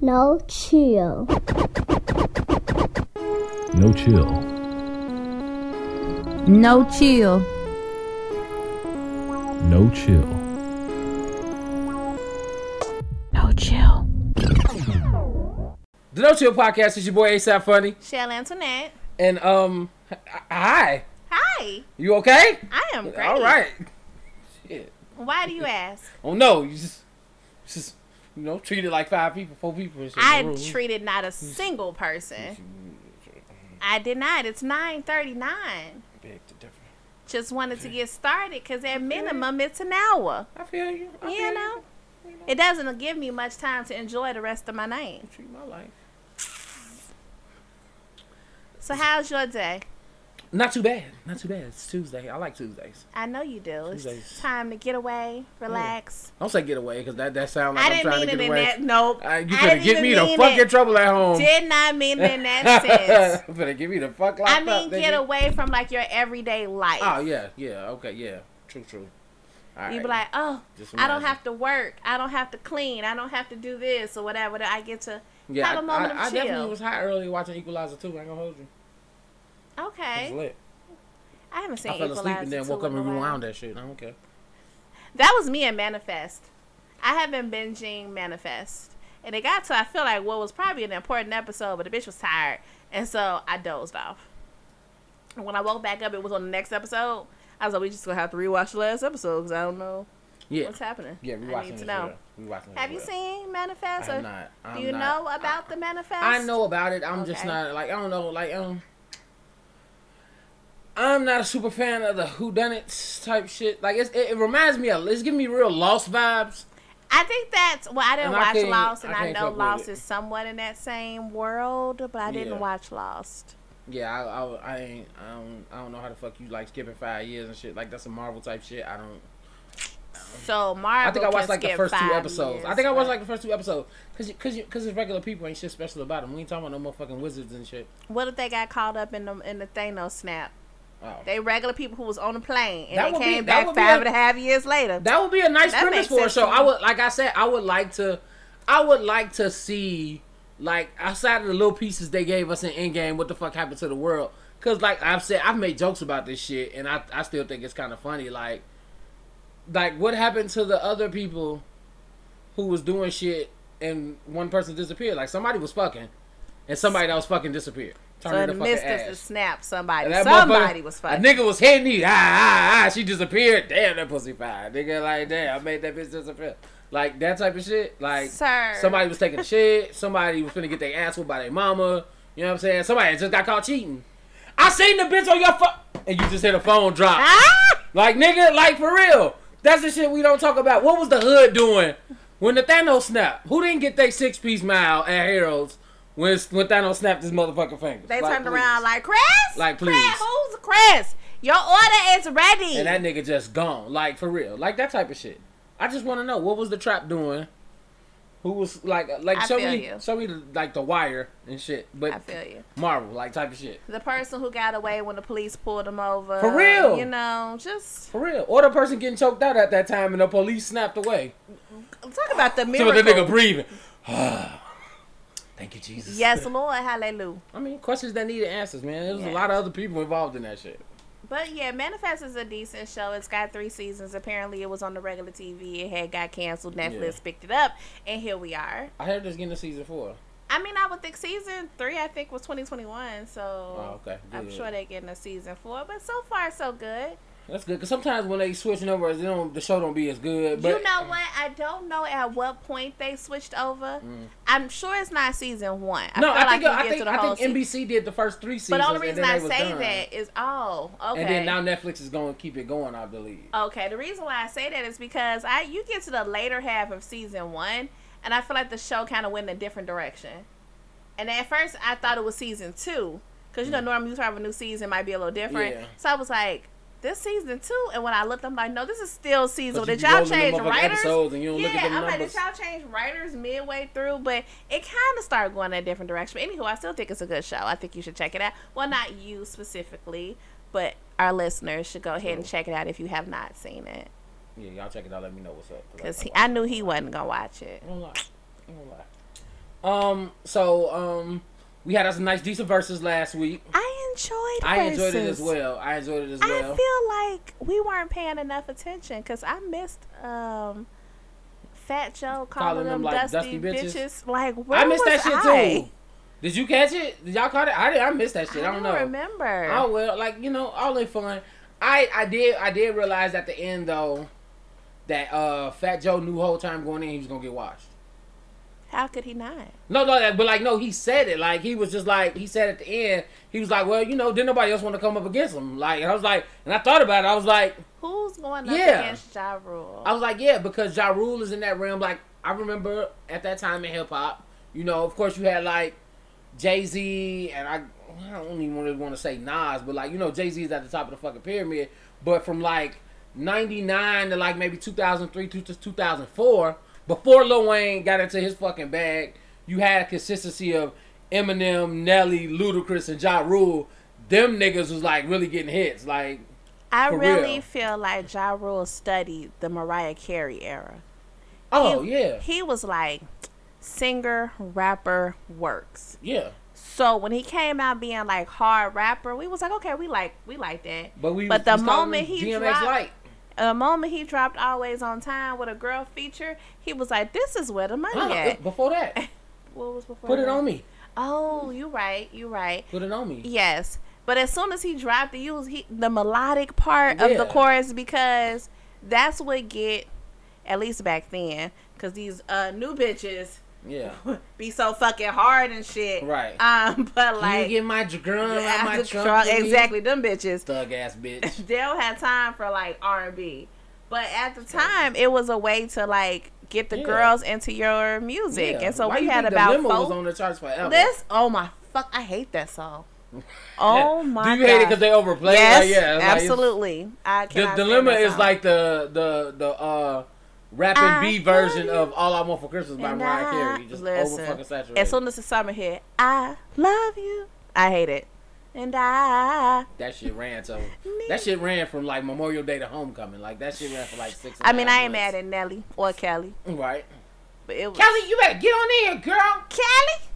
No chill. No chill. No chill. No chill. No chill. The No Chill Podcast is your boy ASAP Funny. Shell Antoinette. And, um, hi. Hi. You okay? I am great. All right. Shit. Why do you ask? Oh, no. You just, just, you know, treated like five people, four people. In I room. treated not a single person. I did not. It's 9:39. Beg to differ. Just wanted to get started because at minimum it's an hour. I feel you. I feel You know, it doesn't give me much time to enjoy the rest of my night. Treat my life. So how's your day? Not too bad. Not too bad. It's Tuesday. I like Tuesdays. I know you do. It's Tuesdays. time to get away, relax. Don't say get away because that, that sounds like I I'm didn't trying mean to it get in away. that. Nope. You I gonna didn't get me the fucking it. trouble at home. Did not mean it in that sense. Finna give me the fuck I up, mean, get nigga. away from like your everyday life. Oh yeah, yeah, okay, yeah, true, true. You right. be like, oh, I don't have to work. I don't have to clean. I don't have to do this or whatever. I get to yeah, have a I- moment I, of I definitely was high early watching Equalizer too. I ain't gonna hold you. It was Okay. lit. I haven't seen I fell asleep and then woke up and rewound that shit. I don't care. That was me and Manifest. I have been binging Manifest. And it got to, I feel like, what was probably an important episode, but the bitch was tired. And so I dozed off. And when I woke back up, it was on the next episode. I was like, we just going to have to rewatch the last episode because I don't know Yeah, what's happening. yeah, I rewatching need this to know. Rewatching this Have you seen Manifest? I Or not. I'm do you not- know about the Manifest? I know about it. I'm just not like I don't know. Like um, I'm not a super fan of the Who Done It type shit. Like it's, it, it reminds me of it's giving me real Lost vibes. I think that's well. I didn't I watch Lost, and I, can't know Lost is somewhat in that same world, but I didn't Yeah. watch Lost. Yeah, I, I, I ain't I don't I don't know how the fuck you like skipping five years and shit. Like that's a Marvel type shit. I don't. So Marvel. I think I watched like the first two episodes. I think I watched like the first two episodes because because because it's regular people ain't shit special about them. We ain't talking about no motherfucking wizards and shit. What if they got caught up in the in the Thanos snap? Oh. They regular people who was on the plane and That they be- came that back be five a- and a half years later. That would be a nice That premise for a show. I would, like I said, I would like to, I would like to see, like outside of the little pieces they gave us in Endgame, what the fuck happened to the world? Cause like I've said, I've made jokes about this shit, and I, I still think it's kind of funny. Like, like what happened to the other people who was doing shit, and one person disappeared? Like somebody was fucking, and somebody that was fucking disappeared. So Turned in the midst of the snap, somebody somebody was A nigga was hitting me. Ah, ah, ah. She disappeared. Damn, that pussy fine. Nigga, like, damn, I made that bitch disappear. Like, that type of shit. Like, Sir. somebody was taking shit. Somebody was finna get their ass whooped by their mama. You know what I'm saying? Somebody just got caught cheating. I seen the bitch on your phone. And you just hear the phone drop. Ah! Like, nigga, like, for real. That's the shit we don't talk about. What was the hood doing when the Thanos snapped? Who didn't get their six piece mile at Harold's when, when Thanos snapped his motherfucking fingers? They Like, turned please. around like Chris. Like, Chris, please. who's Chris? Your order is ready. and that nigga just gone. Like for real, like that type of shit. I just want to know what was the trap doing. Who was like uh, like I show me you. show me like the wire and shit, but I feel you. Marvel like type of shit The person who got away when the police pulled him over. For real? You know, just for real. Or the person getting choked out at that time and the police snapped away. talk about the So miracle. the nigga breathing. Thank you, Jesus. Yes, Lord, hallelujah. I mean questions that needed answers, man. There was a lot of other people involved in that shit. But yeah, Manifest is a decent show. It's got three seasons. Apparently, it was on the regular TV. It had got canceled. Netflix Yeah. picked it up, and here we are. I heard there's getting a season four. I mean, I would think season three. I think was 2021. So Oh, okay. I'm sure they're getting a season four. But so far, so good. That's good because sometimes when they switching over, they don't, the show don't be as good. But you know what? I don't know at what point they switched over. I'm sure it's not season one. I Mm. no, feel I like think you I get think to the I think NBC did the first three seasons. But the only reason I say done. that is oh okay. And then now Netflix is going to keep it going, I believe. Okay, the reason why I say that is because I you get to the later half of season one, and I feel like the show kind of went in a different direction. And at first, I thought it was season two, because you know normally you start with a new season might be a little different. Mm. Yeah. So I was like, this season too. and when I looked, I'm like, no, this is still season. Did y'all change writers? and you don't yeah, look at I'm like, did y'all change writers midway through? But it kind of started going in a different direction. But anywho, I still think it's a good show. I think you should check it out. Well, not you specifically, but our listeners should go ahead and check it out if you have not seen it. Yeah, y'all check it out. Let me know what's up. Cause I, I knew he wasn't gonna watch it. I don't lie. I don't lie. Um. So um, we had us a nice decent verses last week. I enjoyed. It. I enjoyed it as well. I enjoyed it as well. I feel like we weren't paying enough attention because I missed um, Fat Joe calling, Calling them, them, like, dusty, dusty bitches. bitches. Like where I missed was that shit I? too. Did you catch it? Did y'all caught it? I did. I missed that shit. I, I don't know. remember. Oh well, like you know, all in fun. I I did I did realize at the end though that uh Fat Joe knew whole time going in he was gonna get washed. How could he not? No, no, but like no, he said it. Like he was just like he said at the end. He was like, well, you know, didn't nobody else want to come up against him. Like I was like, and I thought about it. I was like, Who's going up Yeah. against Ja Rule? I was like, yeah, because Ja Rule is in that realm. Like I remember at that time in hip hop, you know, of course you had like Jay Z and I. I don't even really want to say Nas, but like you know, Jay Z is at the top of the fucking pyramid. But from like '99 to like maybe 2003 to 2004, before Lil Wayne got into his fucking bag, you had a consistency of Eminem, Nelly, Ludacris, and Ja Rule. Them niggas was like really getting hits. Like I really real. feel like Ja Rule studied the Mariah Carey era. oh he, yeah, He was like singer, rapper, works. yeah. So when he came out being like hard rapper, we was like, okay, we like we like that. But we But the moment he DMX dropped- Light. The moment he dropped Always on Time with a girl feature, he was like, this is where the money Huh, at. before that, What was before? put it on me. Oh, you right, you right. Put it on me. Yes, but as soon as he dropped the use he the melodic part of the chorus because that's what get at least back then because these uh new bitches Yeah. be so fucking hard and shit. Right. Um, but Can like you get my drum out my the trunk? trunk- exactly them bitches. Thug ass bitch. They don't have time for like R and B, but at the time it was a way to like get the Yeah. girls into your music, Yeah. and so Why we you had think about Dilemma was on the charts forever. This oh my fuck, I hate that song. Oh my Do you hate it because they overplay? it? Yes, Like, yeah, it's like- absolutely. I can the dilemma stand that is song. like the the the uh rap I and B version of "All I Want for Christmas" by Mariah Carey. Just listen, over fucking saturated. As soon as the summer hit, I love you. I hate it, and I. that shit ran so. That shit ran from like Memorial Day to homecoming. Like that shit ran for like six. I mean, I ain't mad at Nelly or Kelly, Right. but it was Kelly, you better get on in, girl. Kelly.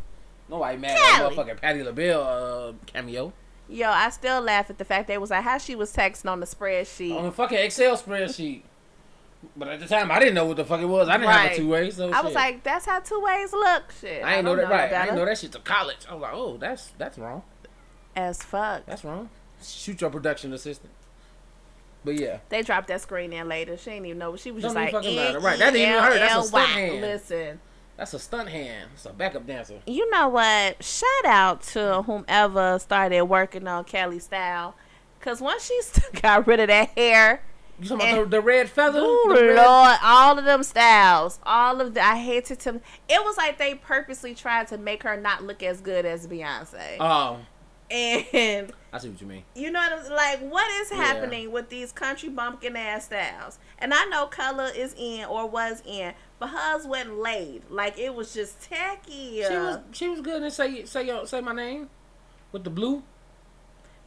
Nobody mad at Kelly. motherfucking Patti LaBelle uh, cameo Yo, I still laugh at the fact they was like how she was texting on the spreadsheet. on a fucking Excel spreadsheet. But at the time, I didn't know what the fuck it was. I didn't have a two way. So I was like, that's how two ways look. Shit, I ain't know don't that right. I better. didn't know that shit to college. I was like, oh, that's that's wrong. As fuck. That's wrong. Shoot your production assistant. But yeah, They dropped that screen in later. She didn't even know. She was just Don't like, even fucking matter. Right, that didn't even. That's a stunt hand. Listen. that's a stunt hand. It's a backup dancer. You know what? Shout out to whomever started working on Kelly style. Cause once she got rid of that hair, You talking about the, the red feather? oh The red- lord, all of them styles, all of the I hated to. It was like they purposely tried to make her not look as good as Beyonce. Oh, and I see what you mean. you know, what I'm- like what is Yeah. happening with these country bumpkin ass styles? And I know color is in or was in, but hers wasn't laid. Like it was just tacky. She was she was good and say say your, say my name with the blue.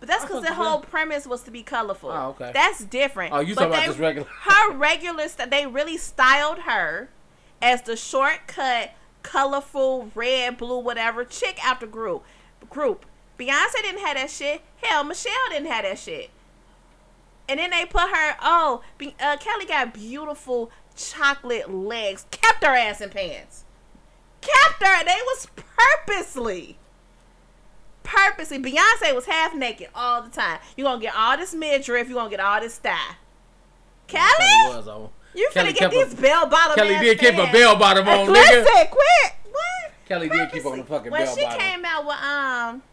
But that's because the whole premise was to be colorful. Oh, okay. That's different. Oh, you But talking about they- just regular? Her regular st- they really styled her as the shortcut, colorful, red, blue, whatever chick after group. Group. Beyonce didn't have that shit. Hell, Michelle didn't have that shit. And then they put her. Oh, Be- uh, Kelly got beautiful chocolate legs. Kept her ass in pants. Kept her. They was purposely purposely Beyonce was half naked all the time. You're gonna get all this midriff, you're gonna get all this thigh. Kelly, Kelly was on. you Kelly finna get a- these bell bottom Kelly did keep a bell bottom on, Listen, nigga. quit. What? Kelly did keep on the fucking when bell she came out with um,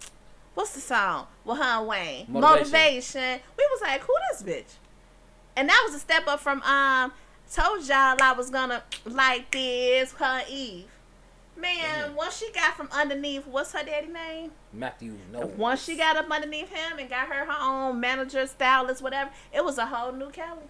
what's the song with her and Wayne? Motivation. Motivation. We was like, who this bitch? And that was a step up from um, told y'all I was gonna like this. Her Eve. Man, once she got from underneath, what's her daddy name? Matthew, no. Once she got up underneath him and got her her own manager, stylist, whatever, it was a whole new Kelly.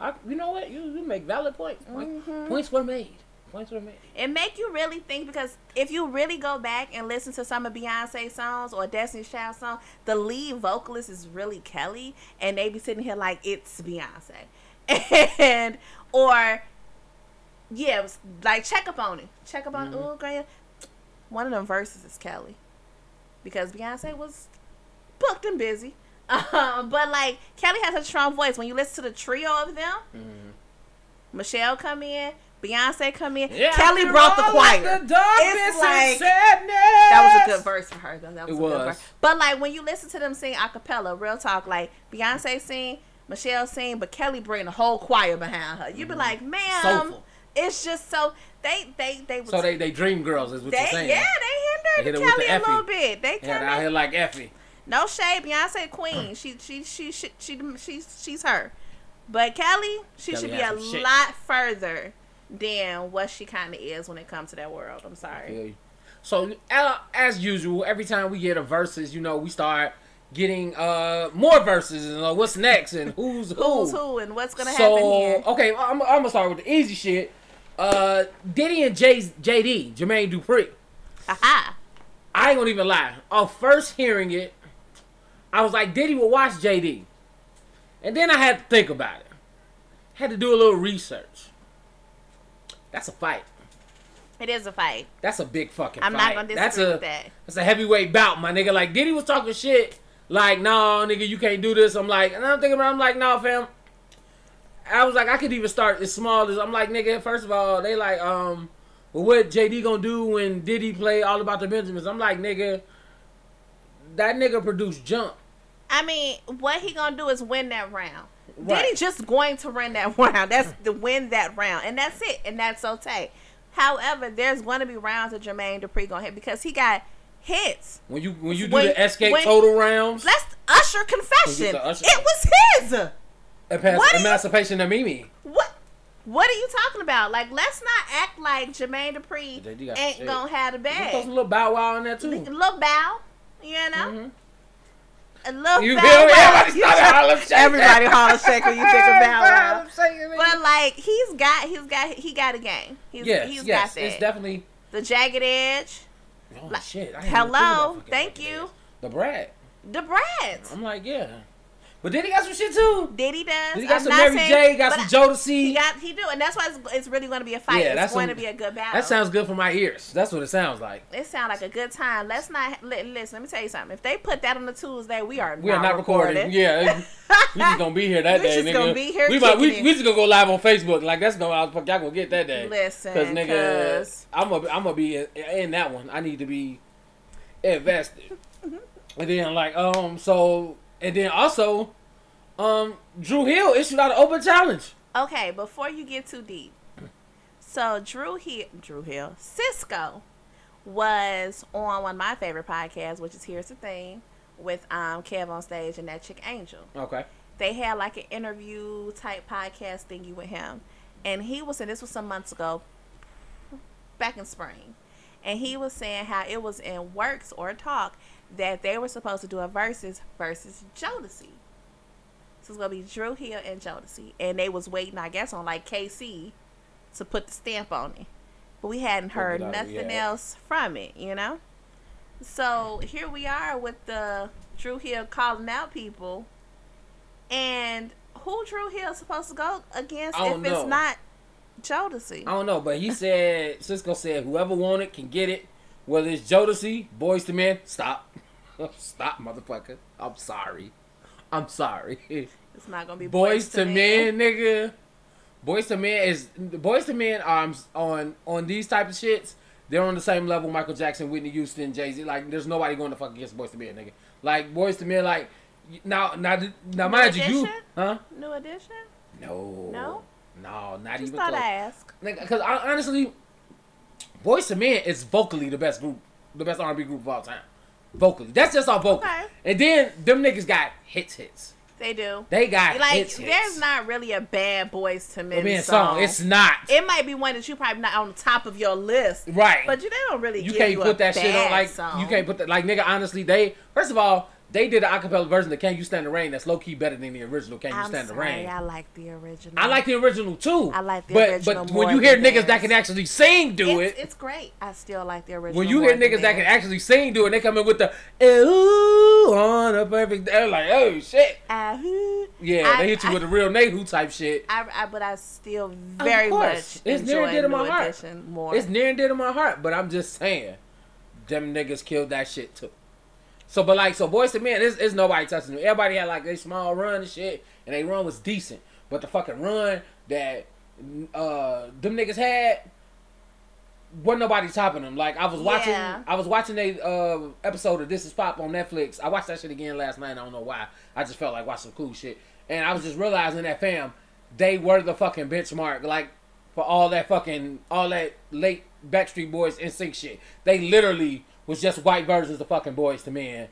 I, you know what? You, you make valid points. Point- Mhm. Points were made. Points were made. It make you really think because if you really go back and listen to some of Beyonce songs or Destiny's Child song, the lead vocalist is really Kelly, and they be sitting here like it's Beyonce, and or yeah, it was like check up on it, check up on Mhm. ooh girl, one of them verses is Kelly, because Beyonce was booked and busy. Um, but like Kelly has a strong voice. When you listen to the trio of them, Michelle come in, Beyonce come in, Kelly brought the choir. The It's like-. That was a good verse for her. Though. That was It a good was. verse. But like when you listen to them sing a cappella, real talk, like Beyonce sing, Michelle sing, but Kelly bring the whole choir behind her. you'd be like, ma'am, Mm-hmm. Soulful. It's just so they they they was So they they dream girls is what they you're saying. yeah They they hindered with Kelly the a little bit. They kind out here of like Effie. no shade. Beyonce queen. She she she she she she's she's her. But Kelly, she Kelly should be a shit. lot further than what she kind of is when it comes to that world. I'm sorry. So uh, as usual, every time we get a verses, you know, we start getting uh more verses and uh, what's next and who's who. Who's who and what's gonna so happen here? okay, I'm, I'm gonna start with the easy shit. Uh, Diddy and Jay's JD Jermaine Dupri. Aha. I ain't gonna even lie. On first hearing it, I was like, Diddy will watch JD, and then I had to think about it. Had to do a little research. That's a fight. It is a fight. That's a big fucking I'm fight. not gonna That's a with that. that's a heavyweight bout, my nigga. Like Diddy was talking shit. Like, no, nigga, you can't do this. I'm like, and I'm thinking about. I'm like, no, fam. I was like, I could even start as small as I'm like, nigga. First of all, they like, um, well, what JD gonna do when Diddy play All About the Benjamins? I'm like, nigga, that nigga produced Jump. I mean, what he gonna do is win that round. Right. Diddy just going to win that round. That's the win that round, and that's it, and that's okay. However, there's going to be rounds that Jermaine Dupri gonna hit because he got hits. When you when you do When- the escape when- total rounds Let's Usher confession. Usher- It was his. And what do you- Emancipation of Mimi. What? What are you talking about? Like, let's not act like Jermaine Dupri got ain't shit. gonna have the You throw bag. some little bow wow in there too. little bow, you know, Mhm. a little You bow feel me? wow. Everybody started hollering shake. Everybody holler shake when you think of bow wow. Harlem Shake, nigga. But like he's got he's got he got a game. He's yes, he's yes, got that. it's definitely. the jagged edge, Oh Like, shit! I didn't even think about hello, thank you. this. Da Brat. the Brads. I'm like, yeah. But he got some shit too. Diddy does. He got I'm some Mary saying- J. Got some Jodeci. He got he do, and that's why it's, it's really going to be a fight. Yeah, that's going to be a good battle. That sounds good for my ears. That's what it sounds like. It sounds like a good time. Let's not let, listen. Let me tell you something. If they put that on the Tuesday, we are We are not recording. recording. Yeah, we just gonna be here that We day, just nigga. gonna be here We might, we, we just gonna go live on Facebook. Like that's gonna y'all gonna get that day. Listen, Cause nigga, 'cause- I'm gonna I'm gonna be in, in that one. I need to be invested. and then like um so and then also um Dru Hill issued out an open challenge. Okay, before you get too deep, so Dru Hill, Dru Hill, Sisqo was on one of my favorite podcasts, which is Here's the Thing, with um Kev on stage and that chick Angel. Okay. They had like an interview type podcast thingy with him, and he was saying this was some months ago, back in spring, and he was saying how it was in works or talk that they were supposed to do a versus versus Jodeci. So it's gonna be Dru Hill and Jodeci, and they was waiting, I guess, on like K-Ci to put the stamp on it, but we hadn't heard nothing else from it, you know. So here we are with the Dru Hill calling out people, and who Dru Hill supposed to go against if don't it's not Jodeci? I don't know, but he said Sisqo said whoever want it can get it. Whether it's Jodeci, Boyz II Men, stop, stop, motherfucker. I'm sorry, I'm sorry. It's not gonna be Boyz II Men, nigga. Boyz II Men is Boyz II Men um on on these type of shits. They're on the same level. Michael Jackson, Whitney Houston, Jay Z. Like, there's nobody going to fuck against Boyz II Men, nigga. Like Boyz II Men, like now, now, now, mind you, you, huh? New edition? No, No? no, not Just even thought close. I ask. Because honestly, Boyz II Men is vocally the best group, the best R&B group of all time. Vocally, that's just all vocal. Okay. And then them niggas got hits, hits. They do. They got Like hits, there's hits. not really a bad Boys to I Men song. song. It's not it might be one that you probably not on the top of your list, right. but you they don't really. you can't you put that shit on like song. you can't put that like nigga. Honestly, they first of all they did an acapella version of "Can You Stand the Rain" that's low key better than the original "Can You I'm Stand the Rain." I like the original. I like the original too. I like the but, original But when you hear niggas that can actually sing do it's, it, It's great. I still like the original. when you hear niggas that can actually sing do it, they come in with the ooh on a perfect. They're like, oh shit. Uh, Yeah, I- they hit you I- with a real Nehu type shit. I, I, but I still very much It's near and dear to my heart. More. It's near and dear to my heart, but I'm just saying, them niggas killed that shit too. So, but like, so Boyz II Men, there's, there's nobody touching them. Everybody had like a small run and shit, and they run was decent. But the fucking run that uh them niggas had, wasn't nobody topping them. Like I was watching, Yeah. I was watching a uh, episode of This Is Pop on Netflix. I watched that shit again last night. I don't know why. I just felt like watching some cool shit, and I was just realizing that fam, they were the fucking benchmark. Like for all that fucking all that late Backstreet Boys NSYNC shit. They literally was just white versions of fucking Boyz II Men.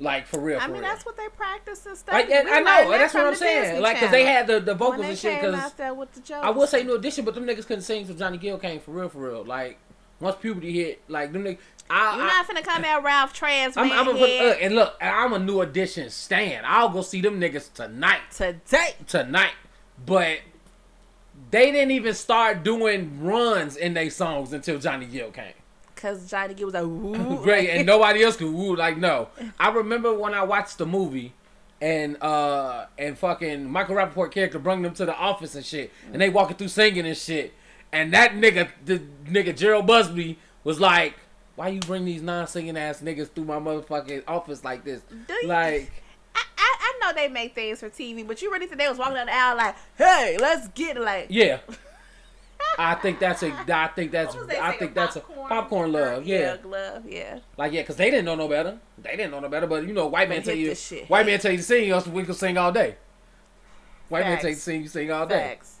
Like for real. I for mean, real. that's what they practice and stuff. Like, and I know, and that's what I'm saying. Disney Like, cause they had the, the vocals and shit. Cause out there with the jokes. I will say New Edition, but them niggas couldn't sing till Johnny Gill came for real, for real. Like once puberty hit, like them niggas. I, You're I, not finna come out Ralph Tresvant I'm, I'm put, uh, and look, I'm a New Edition stan. I'll go see them niggas tonight, today. tonight. But they didn't even start doing runs in their songs until Johnny Gill came. Cause Johnny Gill was like, Ooh. Great, and nobody else could woo. Like, no. I remember when I watched the movie, and uh, and fucking Michael Rapaport character bring them to the office and shit, and they walking through singing and shit, and that nigga, the nigga Jheryl Busby was like, "Why you bring these non-singing ass niggas through my motherfucking office like this?" Do you- Like, I, I, I know they make things for TV, but you really think they was walking down the aisle like, hey, let's get it like. yeah. I think that's a. I think that's. What was they I think that's a popcorn love. Yeah. love, yeah. Like yeah, cause they didn't know no better. They didn't know no better. But you know, white man tell you, white man tell you to sing, else we can sing all day. White man Facts. tell you to sing, you sing all day. Facts.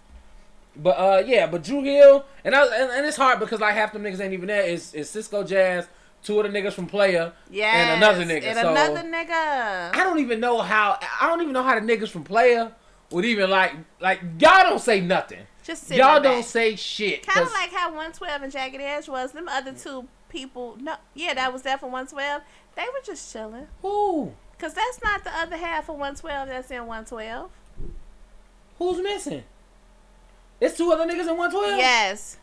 But uh, yeah, but Dru Hill and I and, and it's hard because like half the niggas ain't even there. Is is Sisqo Jazz, two of the niggas from Playa, Yes. and another nigga. And so another nigga. I don't even know how. I don't even know how the niggas from Playa would even like like y'all don't say nothing. Just sit Y'all don't say shit. Kind of like how 112 and Jagged Edge was. Them other two people, no, yeah, that was that for 112. They were just chilling. who Cause that's not the other half of 112 that's in 112. who's missing? It's two other niggas in one twelve. Yes,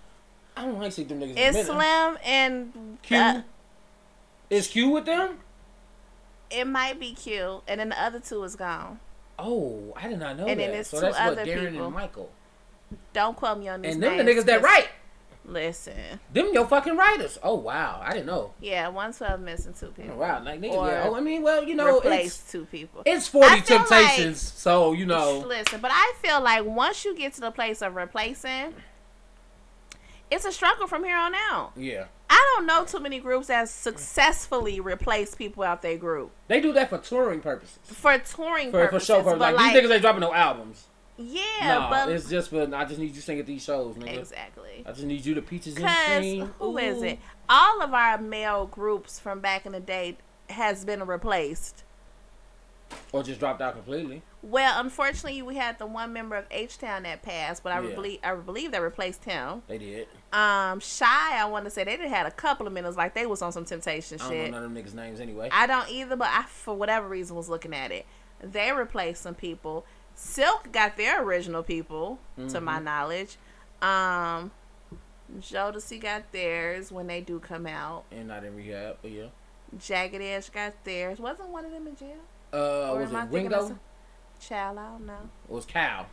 I don't like see them niggas. it's. Slim and Q. uh, Is Q with them? it might be Q, and then the other two is gone. Oh, I did not know And that. then it's so two that's what Darren people. and Michael. Don't quote me on these And them the niggas that right. Listen, Them your fucking writers. Oh wow, I didn't know. yeah, 112 missing two oh, people. wow, like niggas. Yeah. Oh, I mean, well, you know, Replace it's two people. it's forty temptations, so you know. Listen, but I feel like once you get to the place of replacing, it's a struggle from here on out. Yeah, I don't know too many groups that successfully replace people out their group they do that for touring purposes, for touring for, for show purposes. Like, like, these niggas ain't dropping no albums. Yeah, but it's just for I just need you to sing at these shows, nigga. exactly. I just need you to peaches and cream. who is Ooh. it? All of our male groups from back in the day has been replaced. Or just dropped out completely. Well, unfortunately, we had the one member of H Town that passed, but I Yeah. believe I believe they replaced him. They did. Um, Shai, I want to say they did had a couple of minutes like they was on some Temptation I don't shit. know none of them niggas' names anyway. I don't either, but I for whatever reason was looking at it. They replaced some people. Silk got their original people, to my Mm-hmm. knowledge. Um, Jodeci got theirs when they do come out. and not in rehab, but yeah. Jagged Edge got theirs. Wasn't one of them in jail? Uh, Or was it thinking of Wingo? some- Child, I don't know. It was Cal.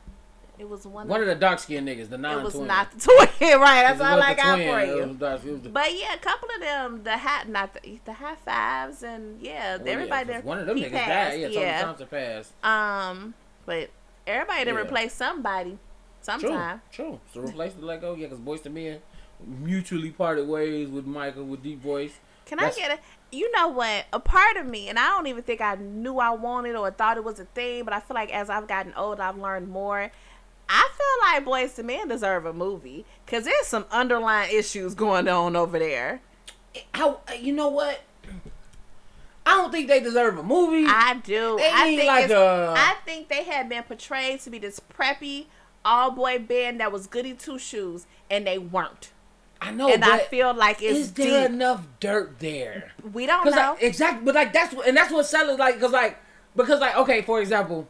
It was one. One of, of the dark skinned niggas, the non. It was not the twin, right? That's all I got for you. dark- the- But yeah, a couple of them, the hat, not the, the high fives, and yeah, well, yeah, there. One of them he niggas passed, died. Yeah, yeah. Thompson passed. Um, but everybody to Yeah. replace somebody sometime. true. So replace the Lego, yeah, because Boyz II Men mutually parted ways with Michael with deep voice. Can That's- I get a? You know what? A part of me, and I don't even think I knew I wanted or thought it was a thing, but I feel like as I've gotten older, I've learned more. I feel like Boyz II Men deserve a movie because there's some underlying issues going on over there. How you know what? I don't think they deserve a movie. I do. They I think like a- I think they had been portrayed to be this preppy all boy band that was goody two shoes, and they weren't. I know, and I feel like it's is there deep. enough dirt there? we don't know. like, exactly, but like that's what, and that's what sellers like. Cause like, because like, okay, for example,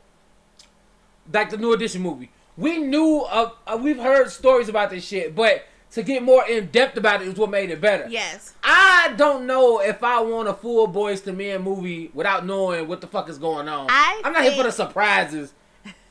like the new edition movie, we knew, uh, uh, we've heard stories about this shit, but to get more in depth about it is what made it better. yes. I don't know if I want a full Boyz II Men movie without knowing what the fuck is going on. I am not here for the surprises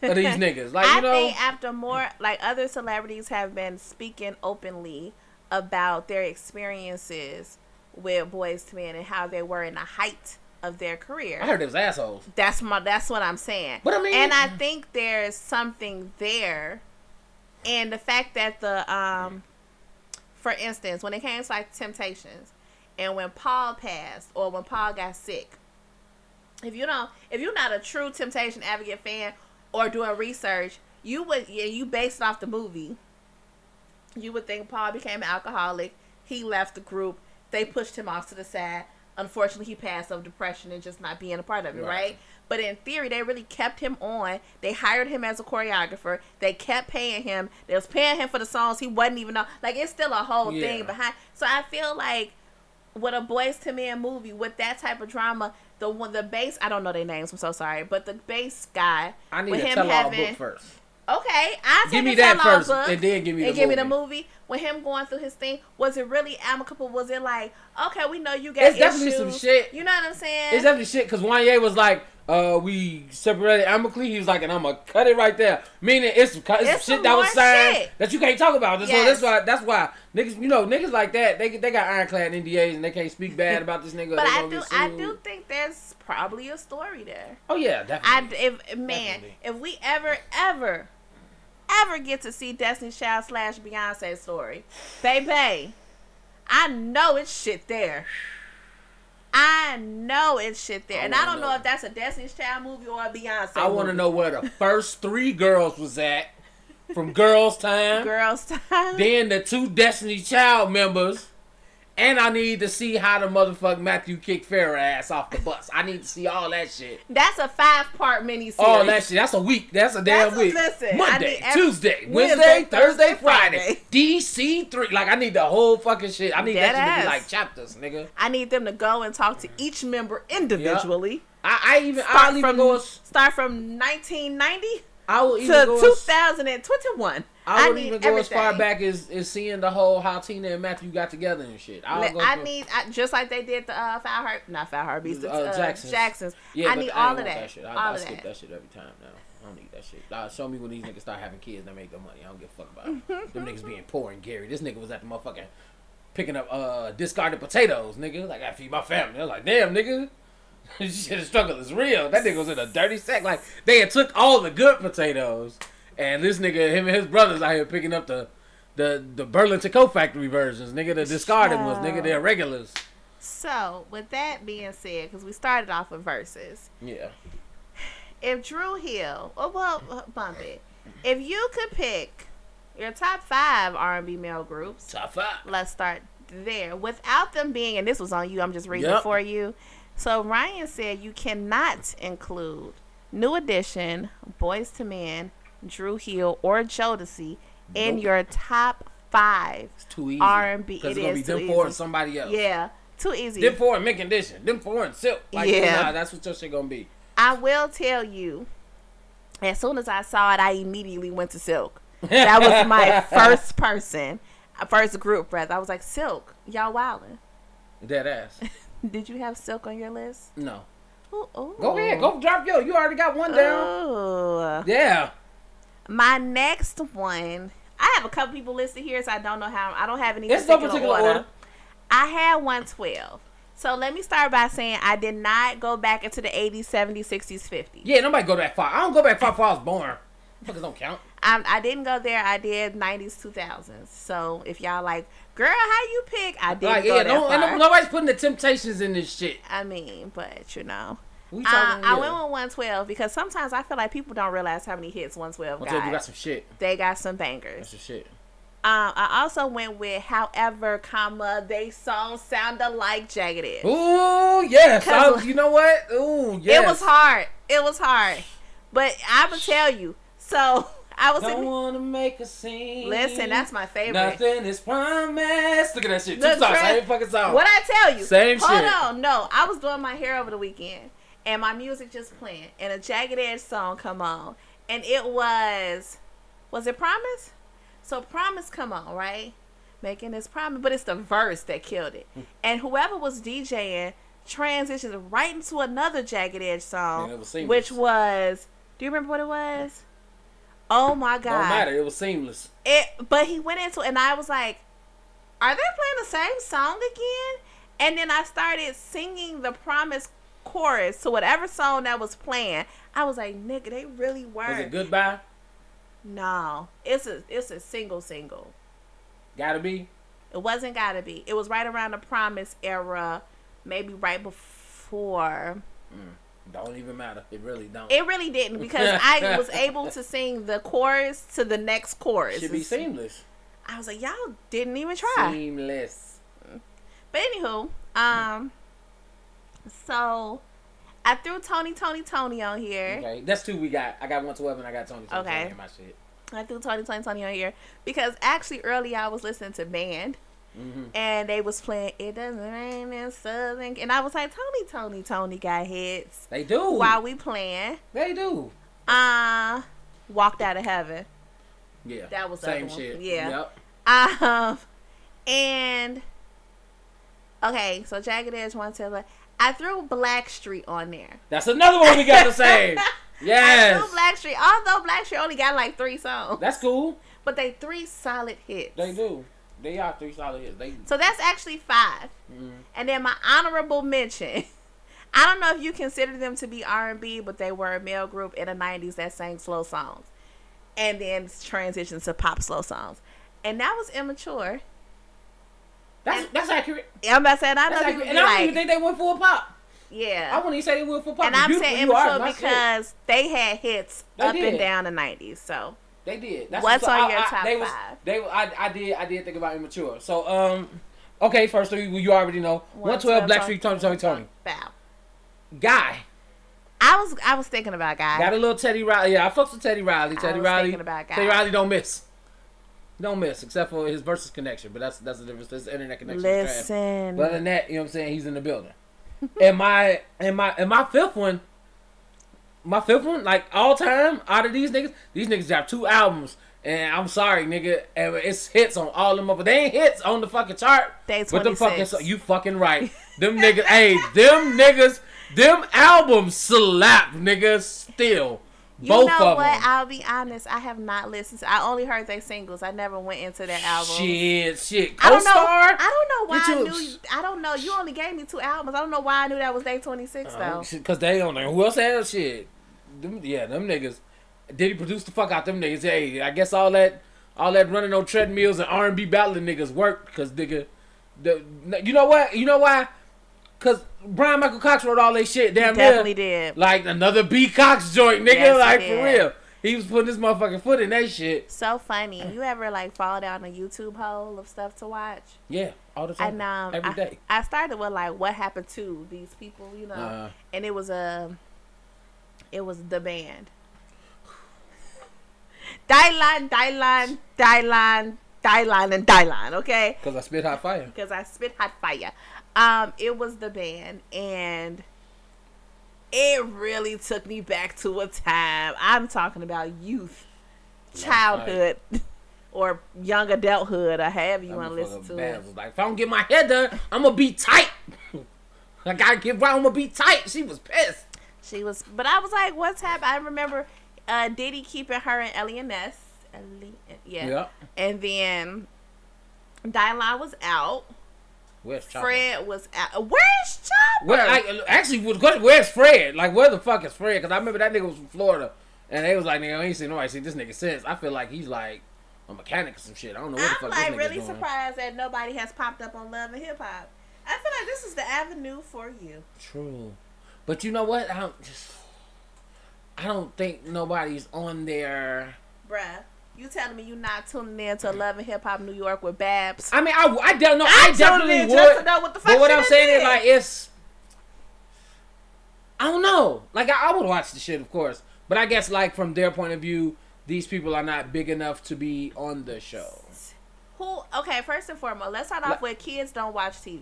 of these niggas. Like I you know, think after more, like other celebrities have been speaking openly about their experiences with Boyz II Men and how they were in the height of their career. I heard it was assholes. That's my that's what I'm saying. But I mean- and I think there's something there, and the fact that the um, for instance, when it came to like Temptations, and when Paul passed or when Paul got sick, if you don't, if you're not a true Temptation advocate fan or doing research, you would yeah, you based off the movie. You would think Paul became an alcoholic. He left the group. They pushed him off to the side. Unfortunately, he passed of depression and just not being a part of it, Right. right? But in theory, they really kept him on. They hired him as a choreographer. They kept paying him. They was paying him for the songs he wasn't even on. Like it's still a whole Yeah. thing behind. So I feel like with a Boyz II Men movie with that type of drama, the one the bass I don't know their names. I'm so sorry, but the bass guy. I need with him tell having- book first. Okay, I Give me the that first, book and then give me the and give me the movie. movie. With him going through his thing, was it really amicable? Was it like, okay, we know you got It's definitely some shit. You know what I'm saying? It's definitely shit because Wanya was like, uh, we separated amicably. He was like, and I'm gonna cut it right there. Meaning it's, it's, It's shit that was signed shit. that you can't talk about. So that's why that's why niggas, you know, niggas like that, they they got ironclad NDAs and they can't speak bad about this nigga. but I do, I do think there's probably a story there. Oh yeah, I definitely. if man, Definitely. if we ever ever ever get to see Destiny's Child slash Beyonce story, baby, I know it's shit there. I know it's shit there, I and I don't know. know. if that's a Destiny's Child movie or a Beyonce. I want to know where the first three girls was at from Girls Tyme. Girls Tyme. then the two Destiny Child members, and I need to see how the motherfucker Matthew kicked Farrah ass off the bus. I need to see all that shit. That's a five part mini series. All that shit. That's a week. That's a damn That's a- week. listen, Monday, every- Tuesday, Wednesday, Wednesday, Thursday, Thursday, Friday. DC three. Like I need the whole fucking shit. I need Dead that shit to be like chapters, nigga. I need them to go and talk to each member individually. I, I even Start I'll even from go. start from 1990 I will to even go. as- 2021. I would even go as far back as, as seeing the whole how Tina and Matthew got together and shit. I'll go I through- need I, just like they did the uh, Foul Heart, not Foul Heartbeats, the Uh, uh, Jacksons. Jacksons. Yeah, I need ain't all of that. shit. I, all I of skip that. that shit every time now. I don't need that shit. Uh, show me when these niggas start having kids that make their money. I don't give a fuck about it. Them niggas being poor and Gary. This nigga was at the motherfucking picking up uh discarded potatoes, nigga. Like I feed my family. They're like, damn, nigga. shit, the struggle is real. That nigga was in a dirty sack. Like they had took all the good potatoes, and this nigga, him and his brothers out here picking up the the the Burlington Coat Factory versions, nigga. The discarded ones, nigga. They're regulars. So, with that being said, because we started off with verses, Yeah. if Dru Hill, oh well, bump it. If you could pick your top five R&B male groups, Top five. let's start there. Without them being, and this was on you, I'm just reading Yep. it for you. So Ryan said you cannot include New Edition, Boyz II Men, Dru Hill, or Jodeci in Nope. your top five. It's too easy. R&B, Because it it's gonna be them four and somebody else. Yeah, too easy. Them four in mint condition. Them four and silk. Like, Yeah. nah, that's what your shit gonna be. I will tell you, as soon as I saw it, I immediately went to Silk. That was my first person, uh, first group, rather. I was like, Silk, y'all wildin'. Dead ass. Did you have Silk on your list? No. Ooh, ooh. Go ahead. Go drop yo. You already got one down. Ooh. Yeah. My next one, I have a couple people listed here, so I don't know how. I don't have any It's no particular, particular order. order. I had 112. So let me start by saying I did not go back into the 80s, 70s, 60s, 50s. Yeah, nobody go that far. I don't go back far before I was born. Fuckers don't count. I, I didn't go there. I did 90s, 2000s. So if y'all like, girl, how you pick? I didn't Like, go yeah, that no, far. nobody's putting the temptations in this shit. I mean, but you know. We I, talking, I went with 112 because sometimes I feel like people don't realize how many hits 112 I'll got. you, you got some shit. they got some bangers. That's some shit. Um, I also went with however, comma, they song sounded like Jagged Edge. Ooh, yes. I- you know what? Ooh, yes. It was hard. It was hard. But I'm going to tell you. So I was Don't wanna make a scene. Listen, that's my favorite. Nothing is promised. Look at that shit. Two Look, songs, Fred, same fucking song. What I tell you? Same Hold shit. on, no. I was doing my hair over the weekend, and my music just playing, and a Jagged Edge song come on, and it was, was it Promise? So Promise come on, right? Making this promise, but it's the verse that killed it, Hmm. and whoever was DJing transitioned right into another Jagged Edge song, it was which was. Do you remember what it was? Oh my god! Don't matter. It was seamless. it but he went into and I was like, Are they playing the same song again? And then I started singing the promise chorus to whatever song that was playing. I was like, nigga, they really were. Was it goodbye? No, it's a it's a single single. Gotta be. It wasn't gotta be. It was right around the promise era, maybe right before. Mm. Don't even matter. It really don't. It really didn't because I was able to sing the chorus to the next chorus. It should be seamless. I was like, y'all didn't even try. Seamless. But anywho, um, so I threw Tony, Tony, Tony on here. Okay, that's two we got. I got one twelve and I got Tony. Tony Okay. Tony in my shit. I threw Tony, Tony, Tony on here because actually earlier I was listening to band. Hmm And they was playing "It Doesn't Rain in Southern," and I was like, "Tony, Tony, Tony got hits." They do. While we playing, They do. uh, "Walked Out of Heaven." Yeah. That was same shit. Yeah. Yep. Um, and okay, so Jagged Edge one Taylor. I threw Blackstreet on there. That's another one we got to say. I Yes. threw Blackstreet, although Blackstreet only got like three songs, That's cool. but they three solid hits. They do. They are three solid hits. They. So that's actually five. Mhm. And then my honorable mention. I don't know if you consider them to be R and B, but they were a male group in the '90s that sang slow songs, and then transitioned to pop slow songs, and that was immature. That's that's accurate. I'm about to say, I know That's people accurate. And I don't like, even think they went a pop. I yeah. wouldn't even say they went a pop. And I'm saying immature because they had hits They up did. and down the '90s. So They did. That's What's so on I- your I- top they was, five? They, I, I did, I did think about immature. So, um, okay, first three you already know. One twelve, Blackstreet, Tony, Tony, Tony. Bow. Guy I was I was thinking about guys. got a little Teddy Riley. Yeah, I fucks with Teddy Riley. Teddy Riley. Guy. Teddy Riley don't miss. Don't miss, except for his versus connection. But that's that's the difference. This internet connection. Listen, But other than that, you know what I'm saying? He's in the building. and my and my and my fifth one, my fifth one, like all time, out of these niggas, these niggas have two albums. And I'm sorry, nigga, and it's hits on all them of They ain't hits on the fucking chart. Day But them fucking 26. so you fucking right. Them niggas, hey, them niggas, them albums slap, niggas. Still, you both know what? them. I'll be honest. I have not listened. to I only heard their singles. I never went into that album. Shit, shit. I don't know. I don't know why Get I knew. I don't know. You only gave me two albums. I don't know why I knew that was day twenty six oh, though. Because they on there. Who else had shit? Them, yeah, them niggas. Did he produce the fuck out them niggas? Hey, I guess all that, all that running on treadmills and R and B battling niggas worked because nigga, the you know what? You know why? Because Bryan Michael Cox wrote all that shit. Damn Definitely near. did. Like another B Cox joint, nigga. Yes, like for real. He was putting his motherfucking foot in that shit. So funny. You ever like fall down a YouTube hole of stuff to watch? Yeah, all the time. And um, Every I, day. I started with like what happened to these people, you know, Uh, and it was a, it was the band. Dylan, Dylan, Dylan, Dylan, and Dylan. Okay, Cause I spit hot fire. because I spit hot fire. Um, it was the band, and it really took me back to a time. I'm talking about youth, childhood, or young adulthood, or however you want to listen to it. like, if I don't get my hair done, I'm gonna be tight. I gotta get right. I'm gonna be tight. She was pissed. She was, but I was like, "What's happening?" I remember uh, Diddy keeping her and Ellie and Ellie, yeah. Yeah. And then Dylan was out. Where's Chopper? Fred was out. Where's Chopper? Where, like, actually, where's Fred? Like, where the fuck is Fred? Because I remember that nigga was from Florida, and they was like, nigga, I ain't seen nobody see this nigga since. I feel like he's like a mechanic or some shit. I don't know what the fuck. I'm fuck like this really doing. surprised that nobody has popped up on Love and Hip Hop. I feel like this is the avenue for you, True, but you know what? I don't just. I don't think nobody's on there. bruh. You telling me you not tuning in to Love and Hip Hop New York with Babs? I mean, I, I don't know. I I, definitely in would. just to know what the fuck but what I'm saying is like it's. I don't know. Like I, I would watch the shit, of course, but I guess like from their point of view, these people are not big enough to be on the show. Who? Okay, first and foremost, let's start off Let- with kids don't watch TV.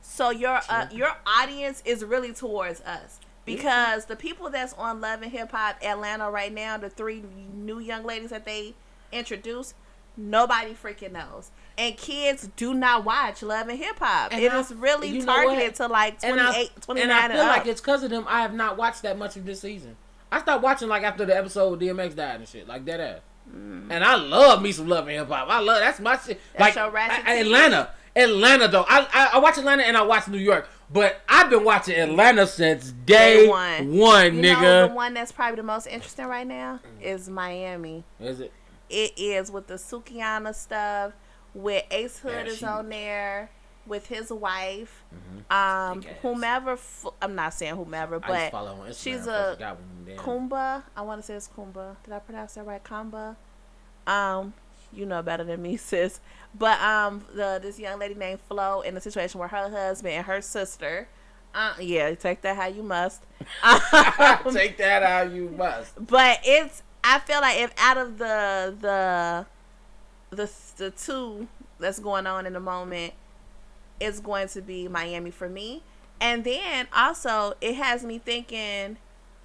So your uh, your audience is really towards us because the people that's on Love and Hip Hop Atlanta right now, the three new young ladies that they introduced, nobody freaking knows. And kids do not watch Love and Hip Hop. It I- is really targeted to like And 28, I, 29 and I and, feel up. like it's because of them. I have not watched that much of this season. I stopped watching like after the episode with DMX died and shit, like that ass. And I love me some love and hip hop. I love that's my shit. That's like I- I-. Atlanta, Atlanta though. I, I I watch Atlanta and I watch New York, but I've been watching Atlanta since day, Day one, one. You know, the one that's probably the most interesting right now is Miami. Is it? It is with the Sukiana stuff, with Ace Hood Yeah, is she- on there, with his wife, um, Big ass. whomever. F- I'm not saying whomever, I just but follow on she's so a I forgot when them damn- Kumba. I want to say it's Kumba. Did I pronounce that right? Kumba. Um, you know better than me, sis. But um, the this young lady named Flo in a situation where her husband and her sister. Uh, yeah, take that how you must. Um, Take that out, you must. but it's I feel like if out of the the the the two that's going on in the moment, it's going to be Miami for me. And then also it has me thinking,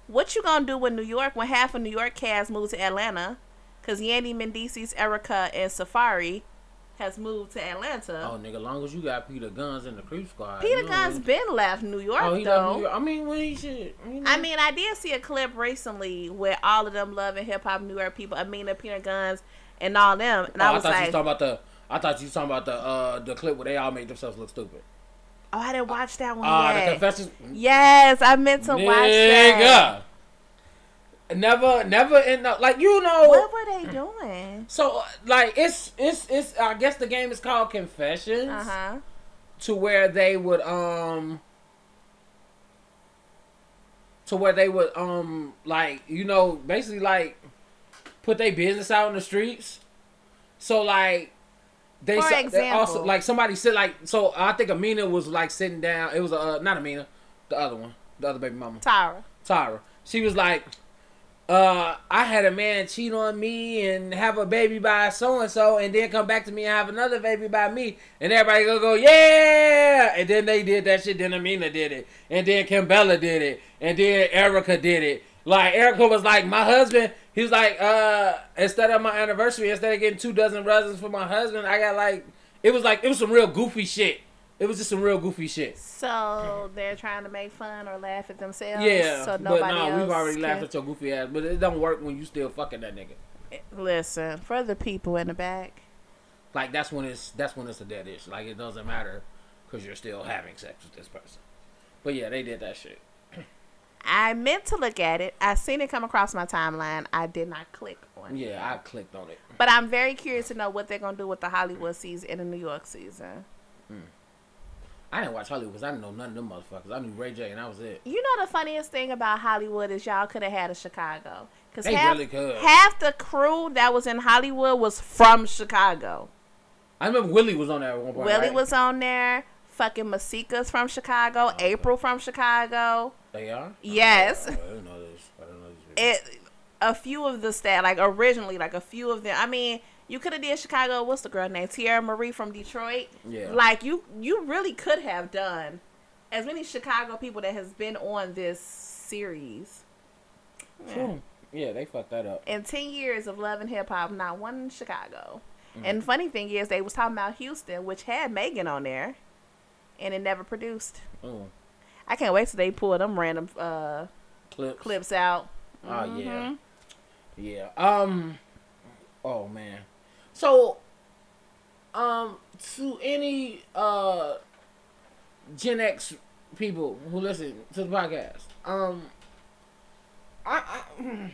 what you gonna do with New York when half of New York cast moves to Atlanta? Cause Yandy Mendeecees, Erica, and Safari has moved to Atlanta. Oh, nigga, long as you got Peter Gunz in the Creep Squad. Peter you know what been left New York Oh, he though. New York. I mean, when he should. You know. I mean, I did see a clip recently where all of them loving hip hop New York people, Amina, Peter Gunz, and all them, and Oh, I I, was thought you was like, talking about the. I thought you talking about the uh the clip where they all made themselves look stupid. "Oh, I didn't watch that one the yet." confessions. yes, I meant to watch that. Never, never end up like you know. What were they doing? So like it's it's it's. I guess the game is called Confessions. Uh huh. to where they would um to where they would um like you know basically like put their business out in the streets so like they, For sa- they example. also like somebody said like so i think amina was like sitting down it was uh not amina the other one the other baby mama Tyra. Tyra. She was like, uh, I had a man cheat on me and have a baby by so and so, and then come back to me and have another baby by me, and everybody gonna go, yeah, and then they did that shit. Then Amina did it, and then Kimbella did it, and then Erica did it. Like Erica was like, my husband. He was like, uh, instead of my anniversary, instead of getting two dozen roses for my husband, I got like, it was like it was some real goofy shit. It was just some real goofy shit. So they're trying to make fun or laugh at themselves. Yeah, So but no, we've already can- laughed at your goofy ass. But it don't work when you still fucking that nigga. Listen, for the people in the back. Like that's when it's that's when it's a dead issue. Like it doesn't matter because you're still having sex with this person. But yeah, they did that shit. I meant to look at it. I seen it come across my timeline. I did not click on it. Yeah, I clicked on it. But I'm very curious to know what they're gonna do with the Hollywood season and the New York season. Mm. I didn't watch Hollywood because I didn't know none of them motherfuckers. I knew Ray J and that was it. You know the funniest thing about Hollywood is y'all could have had a Chicago because They half, really could. half the crew that was in Hollywood was from Chicago. I remember Willie was on there at one point. Willie right? was on there. Fucking Masika's from Chicago. Oh, April from Chicago. They are. Yes. Oh, I didn't know this. I didn't know this. It. A few of the staff, like originally, like a few of them. I mean, you could have did Chicago. What's the girl name? Teairra Mari from Detroit. Yeah. Like you, you really could have done as many Chicago people that has been on this series. Yeah. True. Yeah, they fucked that up. In ten years of love and hip hop, not one in Chicago. Mm-hmm. And funny thing is, they was talking about Houston, which had Megan on there, and it never produced. Oh, I can't wait till they pull them random uh, clips. clips out. Oh yeah, Mhm. yeah. Um. Oh man. So, um, to any uh Gen X people who listen to the podcast, um, I I,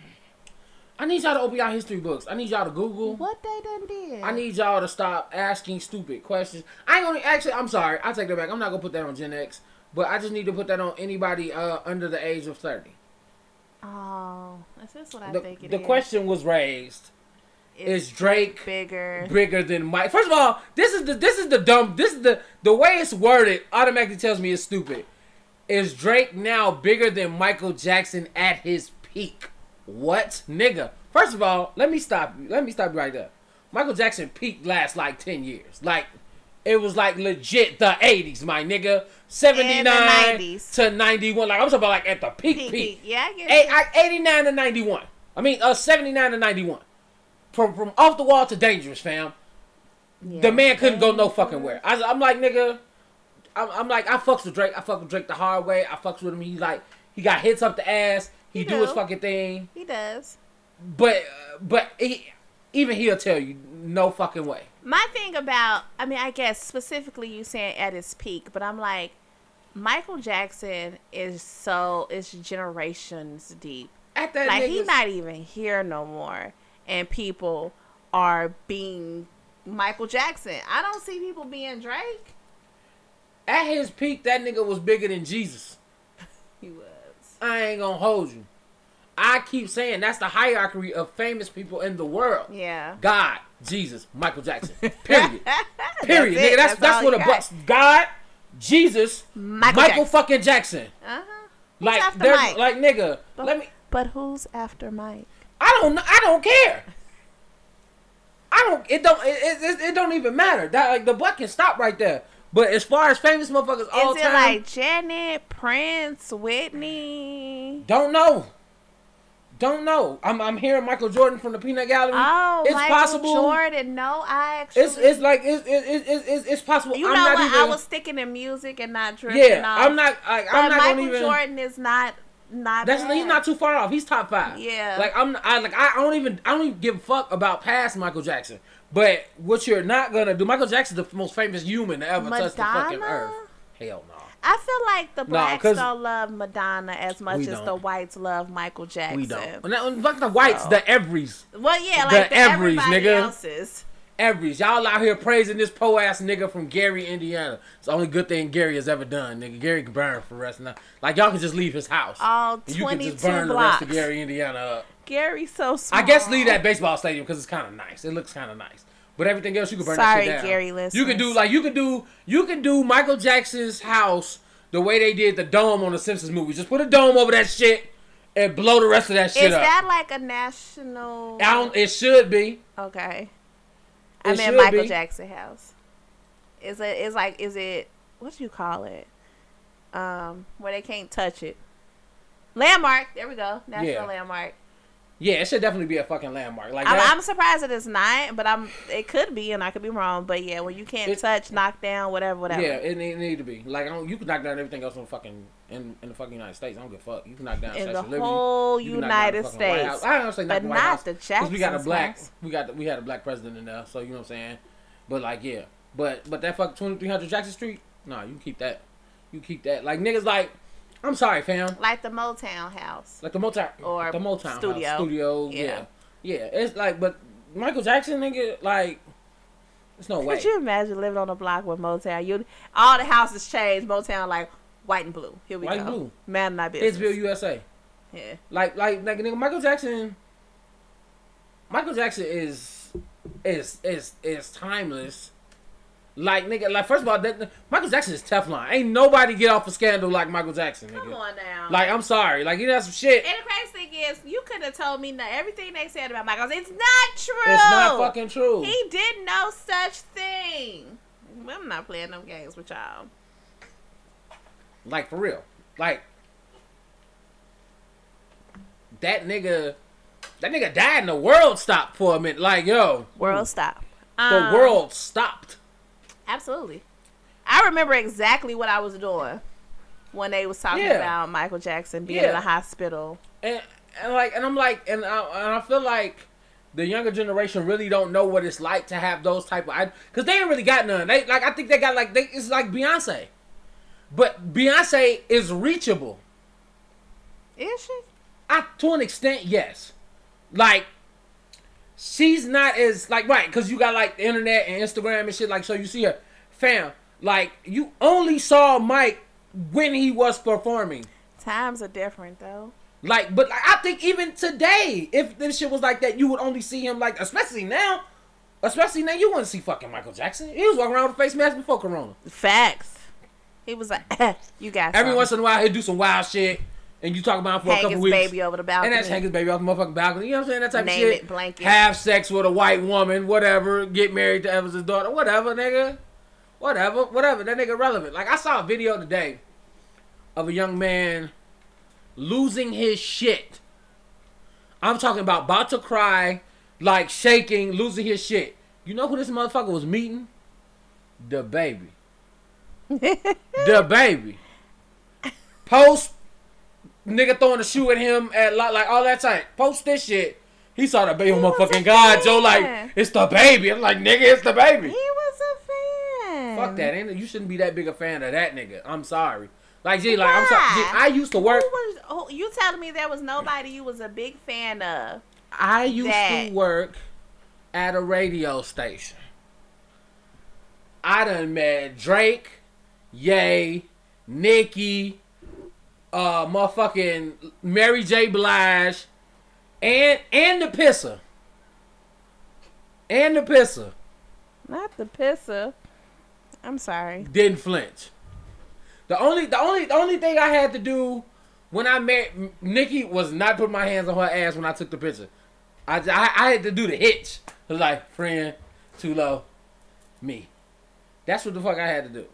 I need y'all to open y'all history books. I need y'all to Google. What they done did? I need y'all to stop asking stupid questions. I ain't gonna actually. I'm sorry. I take that back. I'm not gonna put that on Gen X, but I just need to put that on anybody uh under the age of thirty. Oh, is this what I The, think it the is? question was raised. Is is Drake bigger? bigger than Mike. First of all, this is the this is the dumb this is the the way it's worded automatically tells me it's stupid. Is Drake now bigger than Michael Jackson at his peak? What, nigga? First of all, let me stop you. Let me stop you right there. Michael Jackson peaked last like ten years. Like it was like legit the eighties, my nigga. Seventy nine the 90s. to ninety one. Like I'm talking about like at the peak Peak, peak. Yeah, I get Eight, it. I, 89 to 91. I mean, uh, 79 to 91. From from off the wall to dangerous, fam. Yeah. The man couldn't go no fucking where. I, I'm like, nigga, I'm, I'm like, I fucks with Drake. I fuck with Drake the hard way. I fucks with him. He like, he got hits up the ass. He, He do his fucking thing. He does. But, but he, even he'll tell you no fucking way. My thing about, I mean, I guess specifically you saying at its peak, but I'm like, Michael Jackson is so it's generations deep. At that Like he's not even here no more, and people are being Michael Jackson. I don't see people being Drake. at his peak, that nigga was bigger than Jesus. He was. I ain't gonna hold you. I keep saying that's the hierarchy of famous people in the world. Yeah. God, Jesus, Michael Jackson. Period. Period. That's nigga, it. that's that's, what a bucks. God, Jesus, Michael Michael, Jackson. fucking Jackson. Uh-huh. Like after there's Mike? like nigga. But, Let me. but who's after Mike? I don't. I don't care. I don't. It don't. It, it, it, don't even matter. That like the buck can stop right there. But as far as famous motherfuckers all Is it time, like Janet, Prince, Whitney? don't know. Don't know. I'm I'm hearing Michael Jordan from the Peanut Gallery. Oh, it's Michael possible. Jordan. No, I actually. It's it's like it's it's it's, it's, it's possible. you I'm know what? even, I was sticking in music and not drifting Yeah, off. I'm not. Like, I'm not Michael even. Jordan is not not. That's bad. he's not too far off. He's top five. Yeah. Like I'm. I like. I don't even. I don't even give a fuck about past Michael Jackson. But what you're not gonna do, Michael Jackson's the most famous human to ever touch the fucking Madonna? earth. Hell no. I feel like the blacks 'cause- don't love Madonna as much as the whites love Michael Jackson. We don't. Fuck the whites, So. the everys, Well, yeah, The like the, Everys, everybody nigga. else's. Everys. Y'all out here praising this po ass nigga from Gary, Indiana. It's the only good thing Gary has ever done, nigga. Gary can burn for the rest of the night. Like y'all can just leave his house. All and you can just burn blocks. the rest of Gary, Indiana up. Gary's so small. I guess leave that baseball stadium because it's kind of nice. It looks kind of nice. But everything else you can burn Sorry, that shit down. Gary You can do like you can do you can do Michael Jackson's house the way they did the dome on the Simpsons movie. Just put a dome over that shit and blow the rest of that shit up. Is up. that like a national? I don't, it should be. Okay. I It meant should Michael be. Jackson house. Is it? Is like? Is it? What do you call it? Um, where they can't touch it. Landmark. There we go. National Yeah. landmark. Yeah, it should definitely be a fucking landmark. Like I'm, that. I'm surprised that it's not, but I'm. It could be, and I could be wrong. But yeah, when you can't It- touch, knock down, whatever, whatever. yeah, it need, it need to be. Like I don't, you can knock down everything else in the fucking in, in the fucking United States. I don't give a fuck. You can knock down In the Liberty. whole You can knock down the United fucking White House. States. I don't say But the not House, the 'cause we got a black. house. We got we had a black president in there, so you know what I'm saying. But like yeah, but but that fuck 2300 Jackson Street. Nah, you keep that. You keep that. Like niggas like. I'm sorry, fam. Like the Motown house. Like the Motown Or the Motown studio. house, studio. Yeah. Yeah. yeah, It's like, but Michael Jackson, nigga, like, there's no way. Could you imagine living on a block with Motown? You all the houses changed. Motown like white and blue. Here we White go. and blue. Man, not business. Israel, USA. Yeah. Like, like, like, nigga, Michael Jackson. Michael Jackson is, is, is, is timeless. Like, nigga, like, first of all, that, Michael Jackson is Teflon. Ain't nobody get off a scandal like Michael Jackson, nigga. Come on now. Like, I'm sorry. Like, he does some shit. and the crazy thing is, you could have told me that everything they said about Michael. It's not true. It's not fucking true. He did no such thing. I'm not playing them games with y'all. Like for real. Like that nigga that nigga died and the world stopped for a minute. Like, yo. World stop. The Um, world stopped. Absolutely. I remember exactly what I was doing when they was talking Yeah. about Michael Jackson being Yeah. in the hospital. And, and like and I'm like and I, and I feel like the younger generation really don't know what it's like to have those type of because they ain't really got none. They like I think they got like they it's like Beyonce, but Beyonce is reachable. Is she? I, to an extent, yes. Like, she's not as like right because you got like the internet and Instagram and shit. Like, so you see her, fam. Like, you only saw Mike when he was performing. Times are different though. Like, but like, I think even today, if this shit was like that, you would only see him like, especially now. Especially now, you wouldn't see fucking Michael Jackson. He was walking around with a face mask before Corona. Facts. He was like, you got Every once in a while, he'd do some wild shit, and you talk about him for a couple his weeks. baby over the balcony. And that's hang his baby off the motherfucking balcony. You know what I'm saying? That type Name of shit. it, blanket. Have sex with a white woman, whatever. Get married to Evans' daughter, whatever, nigga. Whatever, whatever. That nigga relevant. Like I saw a video today of a young man losing his shit. I'm talking about about to cry, like shaking, losing his shit. You know who this motherfucker was meeting? The baby. the baby. Post nigga throwing a shoe at him at like, like all that time. Post this shit. He saw the baby He motherfucking God, Joe. Like it's the baby. I'm like, nigga, it's the baby. He was a fan. Fuck that. Ain't you shouldn't be that big a fan of that nigga. I'm sorry. Like, G, like I'm sorry. I used to work. Who was, who, you telling me there was nobody you was a big fan of? I used that. to work at a radio station. I done met Drake, Yay, Nicki, uh, motherfucking Mary J. Blige, and and the pisser, and the pisser Not the pisser. I'm sorry. didn't flinch. The only, the only, the only thing I had to do when I met Nicki was not put my hands on her ass when I took the picture. I, I, I had to do the hitch. It was like friend, too low, me. That's what the fuck I had to do.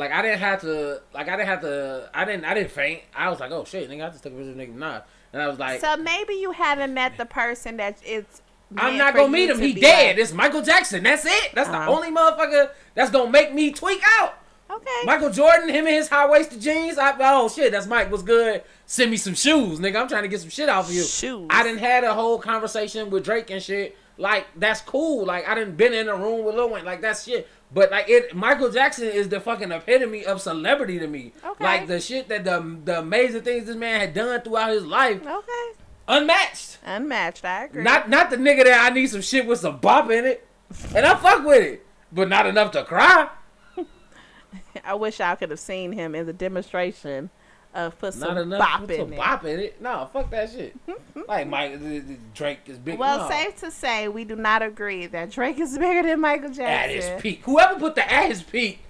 Like I didn't have to, like I didn't have to, I didn't, I didn't faint. I was like, oh shit, nigga, I just took a picture of Nicki Minaj, and I was like, So maybe you haven't met the person that it's. I'm not gonna meet him. He dead. like- It's Michael Jackson. That's it. That's the Uh-huh. only motherfucker that's gonna make me tweak out. okay. Michael Jordan, him and his high waisted jeans. I, oh shit, that's Mike. What's good? Send me some shoes, nigga. I'm trying to get some shit off of you. Shoes. I didn't had a whole conversation with Drake and shit. Like that's cool. Like I didn't been in a room with Lil Wayne. Like that's shit. But like it, Michael Jackson is the fucking epitome of celebrity to me. Okay. Like the shit that the the amazing things this man had done throughout his life, Okay. unmatched. Unmatched. I agree. Not not the nigga that I need some shit with some bop in it, and I fuck with it, but not enough to cry. I wish I could have seen him in the demonstration of put some enough bop with in some it. bop in it. No, fuck that shit. like Mike uh, Drake is big. Well, no. safe to say, we do not agree that Drake is bigger than Michael Jackson. at his peak. Whoever put the at his peak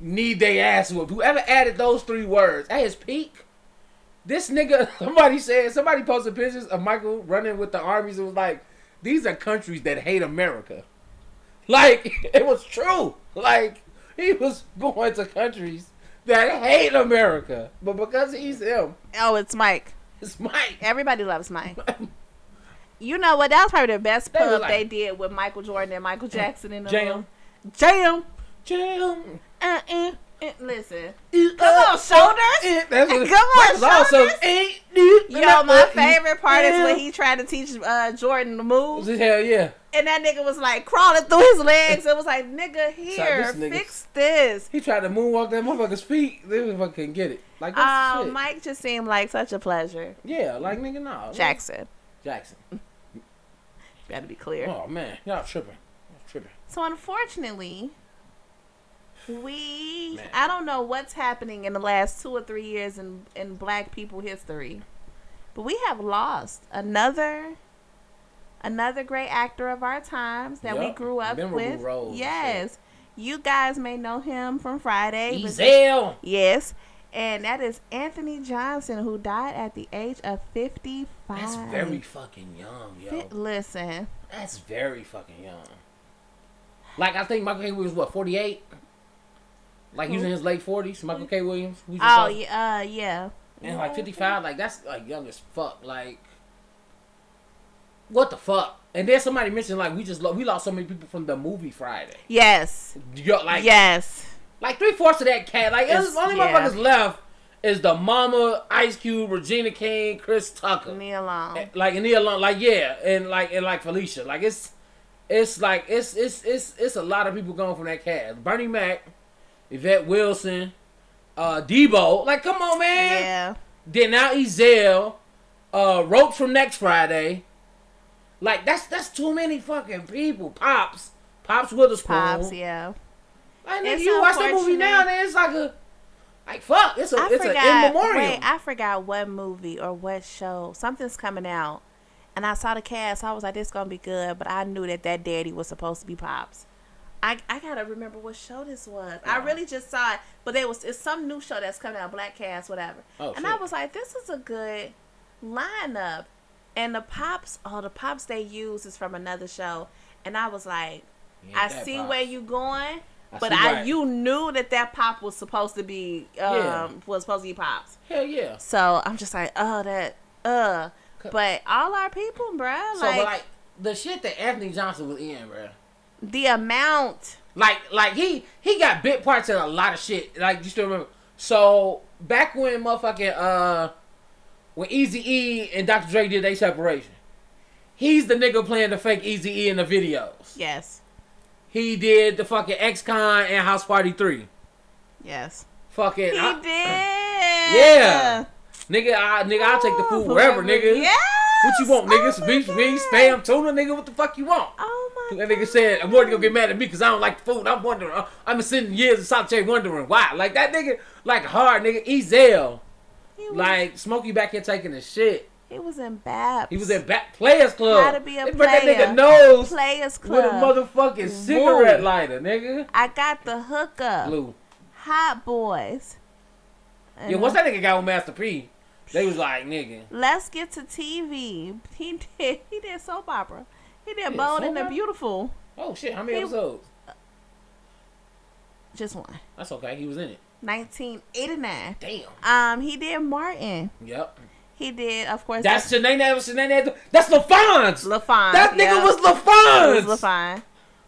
need they ass whooped. Whoever added those three words at his peak. This nigga, somebody said, somebody posted pictures of Michael running with the armies. It was like, these are countries that hate America. Like, it was true. Like, he was going to countries that hate America. But because he's him, Oh, it's Mike. it's Mike. Everybody loves Mike. You know what? That was probably the best They pub like- they did with Michael Jordan and Michael Jackson in the Jam. room. Jam. Jam. Uh, uh, uh, listen. Come on, shoulders. That's what, Come on, that's also, shoulders. Yo, my favorite part is when he tried to teach uh, Jordan to move, Hell yeah. And that nigga was like crawling through his legs. It was like, nigga, here, this fix this. He tried to moonwalk that motherfucker's feet. They motherfucker couldn't get it. Like that's Um. Mike just seemed like such a pleasure. yeah, like nigga, no. Jackson, Jackson. gotta be clear. Oh man, y'all tripping. Y'all tripping. So unfortunately, we Man. I don't know what's happening in the last two or three years in in Black people history, but we have lost another another great actor of our times that we grew up Memorable with. roles yes, you guys may know him from Friday. Ezal. Yes. And that is Anthony Johnson, who died at the age of 55. That's very fucking young, yo. Listen, That's very fucking young. Like I think Michael K. Williams was what forty eight. Like he was in his late forties. Michael K. Williams. oh yeah, uh, yeah. And like 55, like that's like young as fuck. Like, what the fuck? And then somebody mentioned like we just lo- we lost so many people from the movie Friday. Yes, Yo, like yes. like three fourths of that cat. Like It's- it's, only yeah. motherfuckers left is the Mama, Ice Cube, Regina King, Chris Tucker. Me alone. Like and Nia Long, like yeah, and like and like Felicia. Like it's it's like it's it's it's it's a lot of people going from that cast. Bernie Mac, Yvette Wilson, uh Debo. Like come on, man. Yeah. Then now Ezal, uh, Ropes from next Friday. Like that's that's too many fucking people. Pops, Pops Witherspoon. Pops, yeah. Like nigga, It's you watch that movie now, and it's like a like fuck. It's a I it's an in forgot. memoriam. Wait, I forgot what movie or what show. Something's coming out, and I saw the cast. I was like, "This gonna be good," but I knew that that daddy was supposed to be Pops. I, I gotta remember what show this was. I uh-huh. really just saw it, but there was it's some new show that's coming out, Black Cast, whatever. Oh, and I was like, this is a good lineup. And the pops, oh, the pops they use is from another show, and I was like, I see Pops. where you going, I but I you knew that that pop was supposed to be um Yeah. was supposed to be pops. Hell yeah. So I'm just like, oh that uh, but all our people, bruh, So like, like the shit that Anthony Johnson was in, bro. the amount. Like like he he got bit parts in a lot of shit. Like you still remember? So back when motherfucking uh when Easy E and Dr. Dre did their separation, He's the nigga playing the fake Easy E in the videos. Yes. He did the fucking X Con and House Party Three. Yes. Fucking He I- did. Yeah. nigga, I, nigga, I'll take the food wherever, nigga. Yes. What you want, nigga? Oh beef, beef, spam, tuna, nigga. What the fuck you want? Oh my. That nigga said, I'm worried gonna get mad at me because I don't like the food. I'm wondering. I've been sitting years in Saute wondering why. Like that nigga, like hard nigga, Ezal. Was, Like Smokey back here taking the shit. he was in Babs. He was in back Players Club. How to be a They put that nigga nose Players Club with a motherfucking cigarette Woo. lighter, nigga. I got the hookup. Blue. Hot Boys. Yeah, once that nigga got with Master P, they was like, nigga. Let's get to TV. He did. He did soap opera. He did Yeah, Bold and the? Beautiful. Oh shit, how many He- episodes? Just one. That's okay. He was in it. 1989. Damn. Um, he did Martin. Yep. He did, of course. That's Shanae. Shanae. That's LaFonz. LaFon. That nigga yeah. was LaFonz. It was LaFon.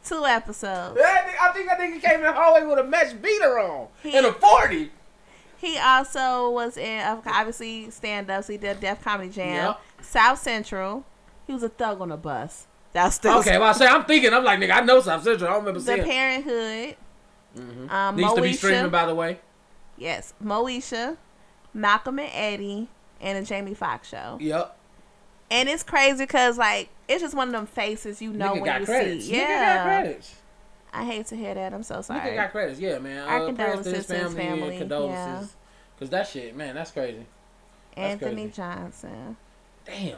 Two episodes. That nigga- I think that nigga came in the hallway with a mesh beater on He- and a forty. He also was in, obviously, stand ups. He did Def Comedy Jam. Yep. South Central. He was a thug on a bus. That's still Okay, well I say I'm thinking. I'm like nigga. I know South Central. I don't remember The seeing. The Parenthood. Mhm. Um, Needs to be streaming, by the way. Yes, Moesha, Malcolm and Eddie, and the Jamie Foxx show. Yep. And it's crazy because like it's just one of them faces you know nigga when you credits. see. Nigga Yeah. I hate to hear that. I'm so sorry. Nigga got credits. Yeah, man. Our uh, prayers to his condolences to his family, family, condolences. Cause that shit, man, that's crazy. That's Anthony crazy. Johnson. Damn.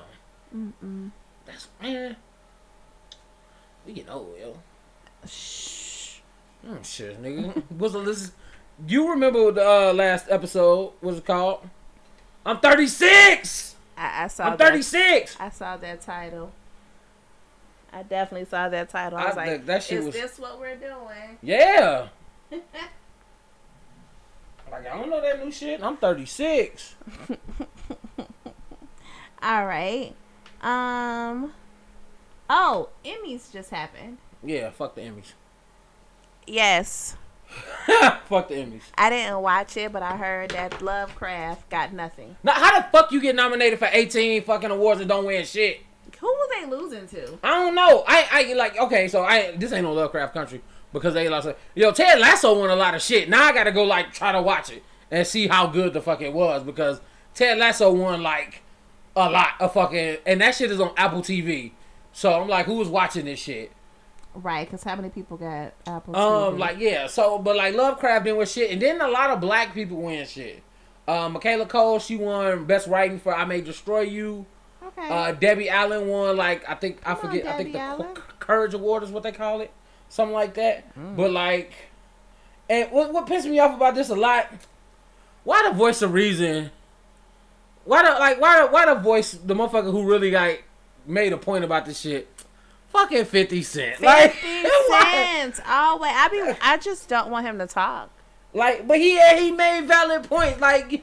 Mm-mm. That's man. We get old, yo. Shh. Mm, shit, nigga. What's the this? You remember what the uh, last episode was it called? I'm 36. I, I saw. I'm that- 36. I saw that title. I definitely saw that title. I I- was like, that- that shit "Is was- this what we're doing?" Yeah. Like I don't know that new shit. I'm 36. All right. Um. Oh, Emmys just happened. Yeah, fuck the Emmys. Yes, fuck the Emmys. I didn't watch it, but I heard that Lovecraft got nothing. Now, how the fuck you get nominated for 18 fucking awards and don't win shit? Who was they losing to? I don't know. I I like okay, so I this ain't no Lovecraft country because they lost. Yo, Ted Lasso won a lot of shit. Now I gotta go like try to watch it and see how good the fuck it was because Ted Lasso won like a lot of fucking and that shit is on Apple TV. So I'm like, who was watching this shit? Right, because how many people got Apple? Um, TV? like yeah. So but like Lovecraft didn't win shit, and then a lot of black people win shit. Uh, Michaela Coel, she won best writing for "I May Destroy You." okay, Uh, Debbie Allen won like I think I Come on, forget I think the Allen. C- Courage Award is what they call it, something like that. Mm. But like, and what what pissed me off about this a lot? Why the voice of reason? Why the like why why the voice the motherfucker who really like made a point about this shit? Fucking Fifty Cent, like, fifty why- cents. Always, I be, I just don't want him to talk. like, but he he made valid points. Like,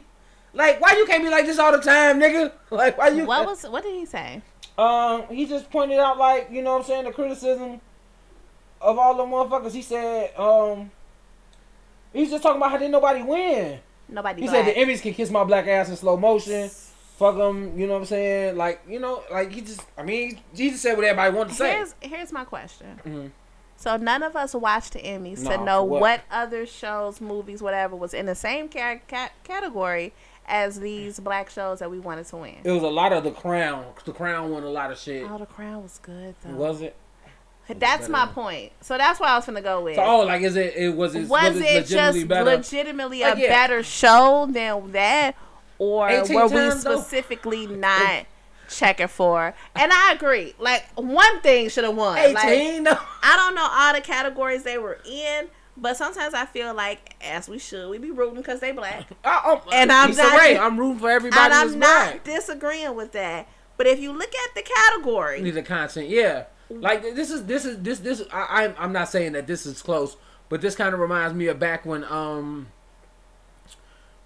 like why you can't be like this all the time, nigga? Like, why you? What was? What did he say? Um, he just pointed out like you know what I'm saying the criticism of all the motherfuckers. He said um, he's just talking about how didn't nobody win. Nobody. He said the Emmys can kiss my black ass in slow motion. Fuck them, you know what I'm saying? Like you know, like he just I mean he just said what everybody wanted to say. Here's here's my question. Mhm. So none of us watched the Emmys No, to know what? what? other shows, movies, whatever was in the same ca- ca- category as these black shows that we wanted to win. It was a lot of the Crown. The Crown won a lot of shit. Oh, the Crown was good though. Was it? That's my point. So that's what I was gonna go with. So oh, like is it? It was it was, was, it just legitimately better? legitimately Like, a yeah. better show than that, or 18 were we times, though? specifically not checking for? And I agree. Like one thing should have won. Eighteen. no. I don't know all the categories they were in, but sometimes I feel like, as we should, we be rooting because they black. I- I'm- And I'm not- Rae, I'm rooting for everybody and I'm black. not disagreeing with that. But if you look at the category, need the content. Yeah, like this is this is this this. I, I'm I'm not saying that this is close, but this kind of reminds me of back when um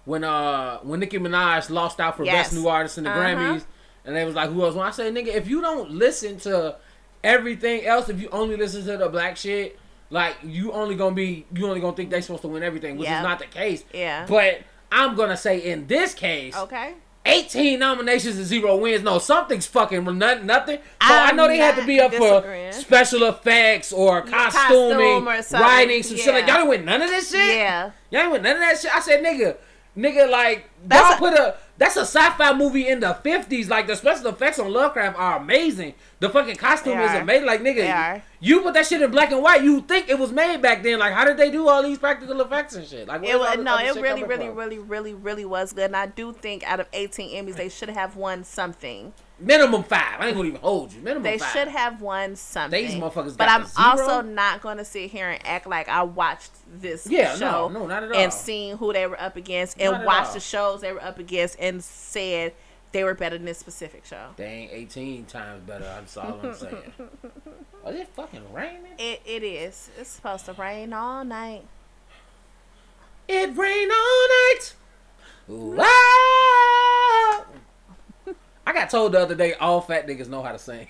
when uh when Nicki Minaj lost out for Yes. best new artist in the Uh-huh. Grammys, and they was like, who else? When I say nigga, if you don't listen to everything else, if you only listen to the black shit. Like you only gonna be, you only gonna think they supposed to win everything, which Yeah. is not the case. Yeah. But I'm gonna say in this case, okay, 18 nominations and zero wins. No, something's fucking nothing. nothing. So i I'm know they had to be up for special effects or costuming, costume or writing, some shit. Like yeah. y'all didn't win none of this shit. Yeah. Y'all ain't win none of that shit. I said, nigga, nigga, like That's y'all a- put a that's a sci-fi movie in the fifties. Like the special effects on Lovecraft are amazing. The fucking costume is amazing. Like nigga, are. you put that shit in black and white. You think it was made back then? Like how did they do all these practical effects and shit? Like It was no, it really, really, from? really, really, really was good. And I do think out of 18 Emmys, they should have won something. Minimum five. I ain't gonna even hold you. Minimum They five. should have won something. These motherfuckers But got I'm also not going to sit here and act like I watched this Yeah, no, show no, not at all. and seen who they were up against and at watched the shows they were up against and said they were better than this specific show. They ain't 18 times better. That's all I'm saying. is it fucking raining? It, it is. It's supposed to rain all night. It rain all night. Ooh, ah. Got told the other day all fat niggas know how to sing,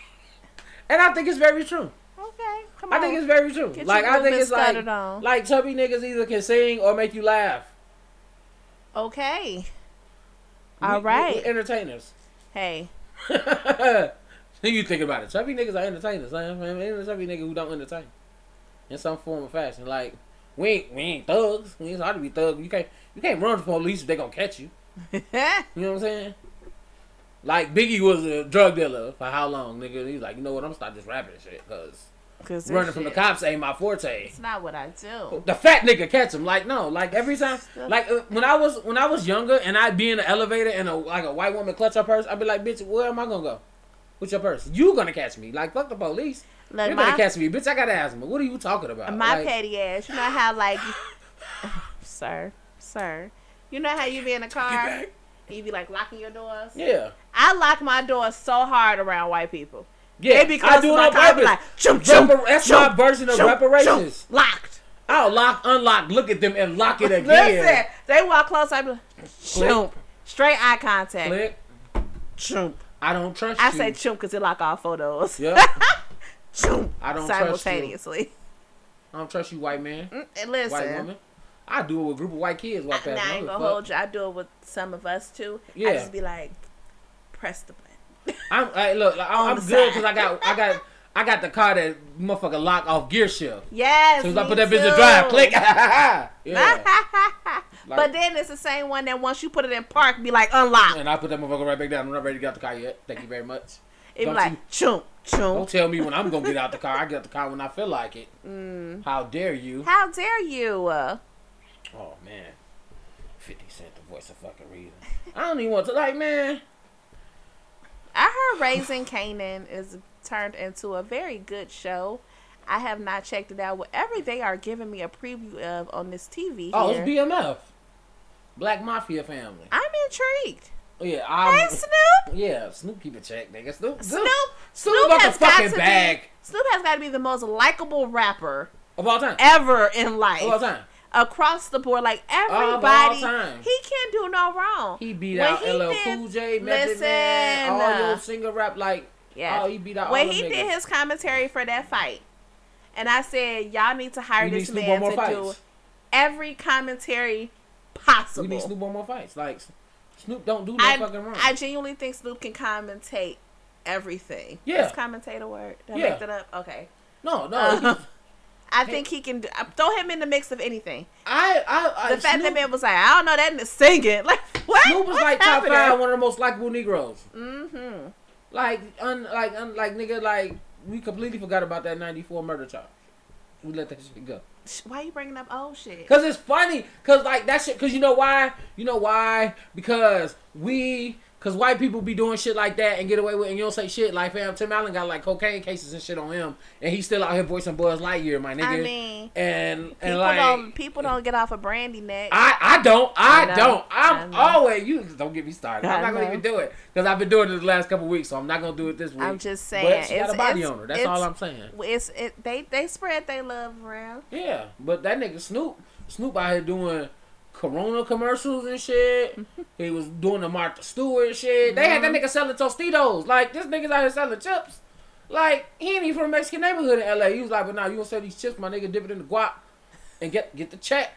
and I think it's very true. Okay, come on. I think it's very true. Get like I think it's like on. like chubby niggas either can sing or make you laugh. okay. We- All we- right. we entertainers. Hey, you think about it. Chubby niggas are entertainers. Like, I mean, ain't a chubby nigga who don't entertain in some form or fashion. Like we ain't we ain't thugs. We ain't hard to be thugs. You can't you can't run from police if they gonna catch you. You know what I'm saying? Like Biggie was a drug dealer for how long, nigga? He's like, you know what? I'm gonna start this rapping shit because because running from the cops ain't my forte. It's not what I do. The fat nigga catch him. Like no, like every time, like uh, when I was when I was younger and I'd be in the elevator and a like a white woman clutch her purse, I'd be like, bitch, where am I gonna go? With your purse, you gonna catch me? Like fuck the police. Look, You're gonna catch me, bitch. I got asthma. What are you talking about? my Like, petty ass. You know how like, sir, sir. You know how you be in a car, you be like locking your doors. Yeah, I lock my doors so hard around white people. yeah. They be I do it on purpose. like, chum, chum, Repar- that's chum, my version of chum, reparations. chum. Locked. I'll lock, unlock, look at them, and lock it again. Listen, they walk close. I be like, chump. Straight eye contact. Click. Chump. I don't trust you. I you. say chump because it lock all photos. Yeah. Chump. I don't trust you. simultaneously. I don't trust you, white man, Mm, and white listen, woman. I do it with a group of white kids walk past. I me. ain't gonna hold you. I do it with some of us too. Yeah. I just be like, press the button. I'm I, look. like, I'm, I'm good because I got I got I got the car that motherfucker lock off gear shift. Yes. So as I put that bitch in drive, click. yeah. but then it's the same one that once you put it in park, be like unlock. And I put that motherfucker right back down. I'm not ready to get out the car yet. Thank you very much. It be Don't like you- chump, Don't chump. tell me when I'm gonna get out the car. I get out the car when I feel like it. Mm. How dare you? How dare you? Oh man, Fifty Cent, the voice of fucking reason. I don't even want to like, man. I heard Raising Kanan is turned into a very good show. I have not checked it out. Whatever they are giving me a preview of on this TV Oh, here, it's BMF, Black Mafia family. I'm intrigued. Oh, yeah, I'm. Snoop. Yeah, Snoop keep it check, nigga. Snoop, Snoop. Snoop got the has got fucking to bag be. Snoop has got to be the most likable rapper of all time. ever in life. Of all time. Across the board, like all everybody, time. he can't do no wrong. He beat When out he LL did- Cool J, Method Man, all uh, your singer rap like. Yeah. Oh, he beat out when all he did niggas. his commentary for that fight, and I said, y'all need to hire We this man to more do every commentary possible." We need Snoop on more fights. Like Snoop don't do no I, fucking wrong. I genuinely think Snoop can commentate everything. Yeah. Is commentate a word? Did I Yeah. make that up? Okay. no, no. I think he can do, uh, throw him in the mix of anything. I, I, I The fact Snoop, that man was like, I don't know that in the singing. Like, what? Snoop was What's like top five, one of the most likable Negroes. Mm-hmm. Like, un, like, un, like, nigga, like, we completely forgot about that '94 murder charge. We let that shit go. Why you bringing up old shit? Cause it's funny. Cause like that shit. Cause you know why? You know why? Because we. Cause white people be doing shit like that and get away with, it and you don't say shit. Like fam, Tim Allen got like cocaine cases and shit on him, and he's still out here voicing Buzz Lightyear, my nigga. I mean, and and people like don't people don't get off a brandy neck. I, I don't. I, I don't. I I'm know. always you. Don't get me started. I'm I not gonna even do it because I've been doing it the last couple weeks, so I'm not gonna do it this week. I'm just saying, But she got a body on her. That's all I'm saying. it's it they they spread their love around. Yeah, but that nigga Snoop, Snoop out here doing Corona commercials and shit. he was doing the Martha Stewart shit. They had that nigga selling Tostitos. Like this nigga's out here selling chips. Like he ain't even from a Mexican neighborhood in LA. He was like, but now you gonna sell these chips, my nigga, dip it in the guap and get get the check.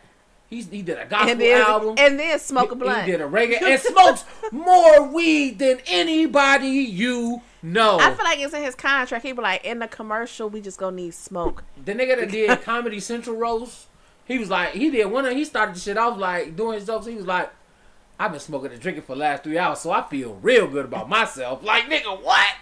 He's, he did a gospel and then album. and then smoke a He- blunt. He did a reggae and smokes more weed than anybody you know. I feel like it's in his contract. He be like, in the commercial, we just gonna need smoke. the nigga that did Comedy Central roast, he was like, he did one of he started the shit off like doing his jokes. He was like, I've been smoking and drinking for the last three hours, so I feel real good about myself. Like nigga, what?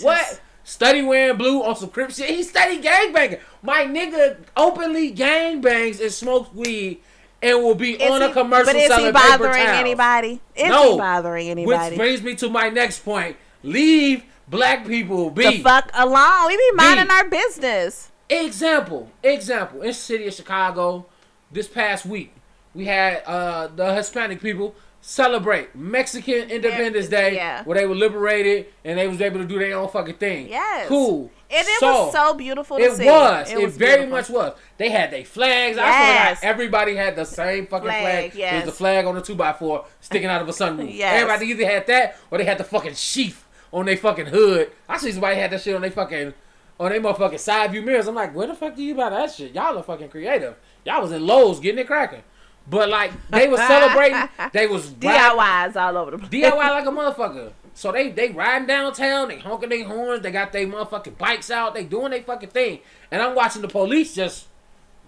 What? Study wearing blue on some crip shit. He study gangbanging. My nigga openly gangbangs and smokes weed and will be on a commercial but is selling he paper bothering towels. anybody? Is No. he bothering Which brings me to my next point. Leave black people be. the fuck alone. We be minding B. our business. Example, example. In the city of Chicago, this past week, we had uh, the Hispanic people celebrate Mexican Independence Day, yeah. where they were liberated and they was able to do their own fucking thing. Yes. cool. And it was so beautiful to It see. was. It, very beautiful. much was. They had their flags. I Yes. feel like everybody had the same fucking Flag, flag. It yes. was the flag on the two x four sticking out of a sunroof. Yes. Everybody either had that or they had the fucking sheath on their fucking hood. I see somebody had that shit on their fucking Oh, on their motherfucking side view mirrors. I'm like, where the fuck do you buy that shit? Y'all are fucking creative. Y'all was in Lowe's getting it cracking. But like they was celebrating. they was riding- DIYs all over the place. DIY like a motherfucker. So they they riding downtown, they honking their horns, they got their motherfucking bikes out, they doing their fucking thing. And I'm watching the police just,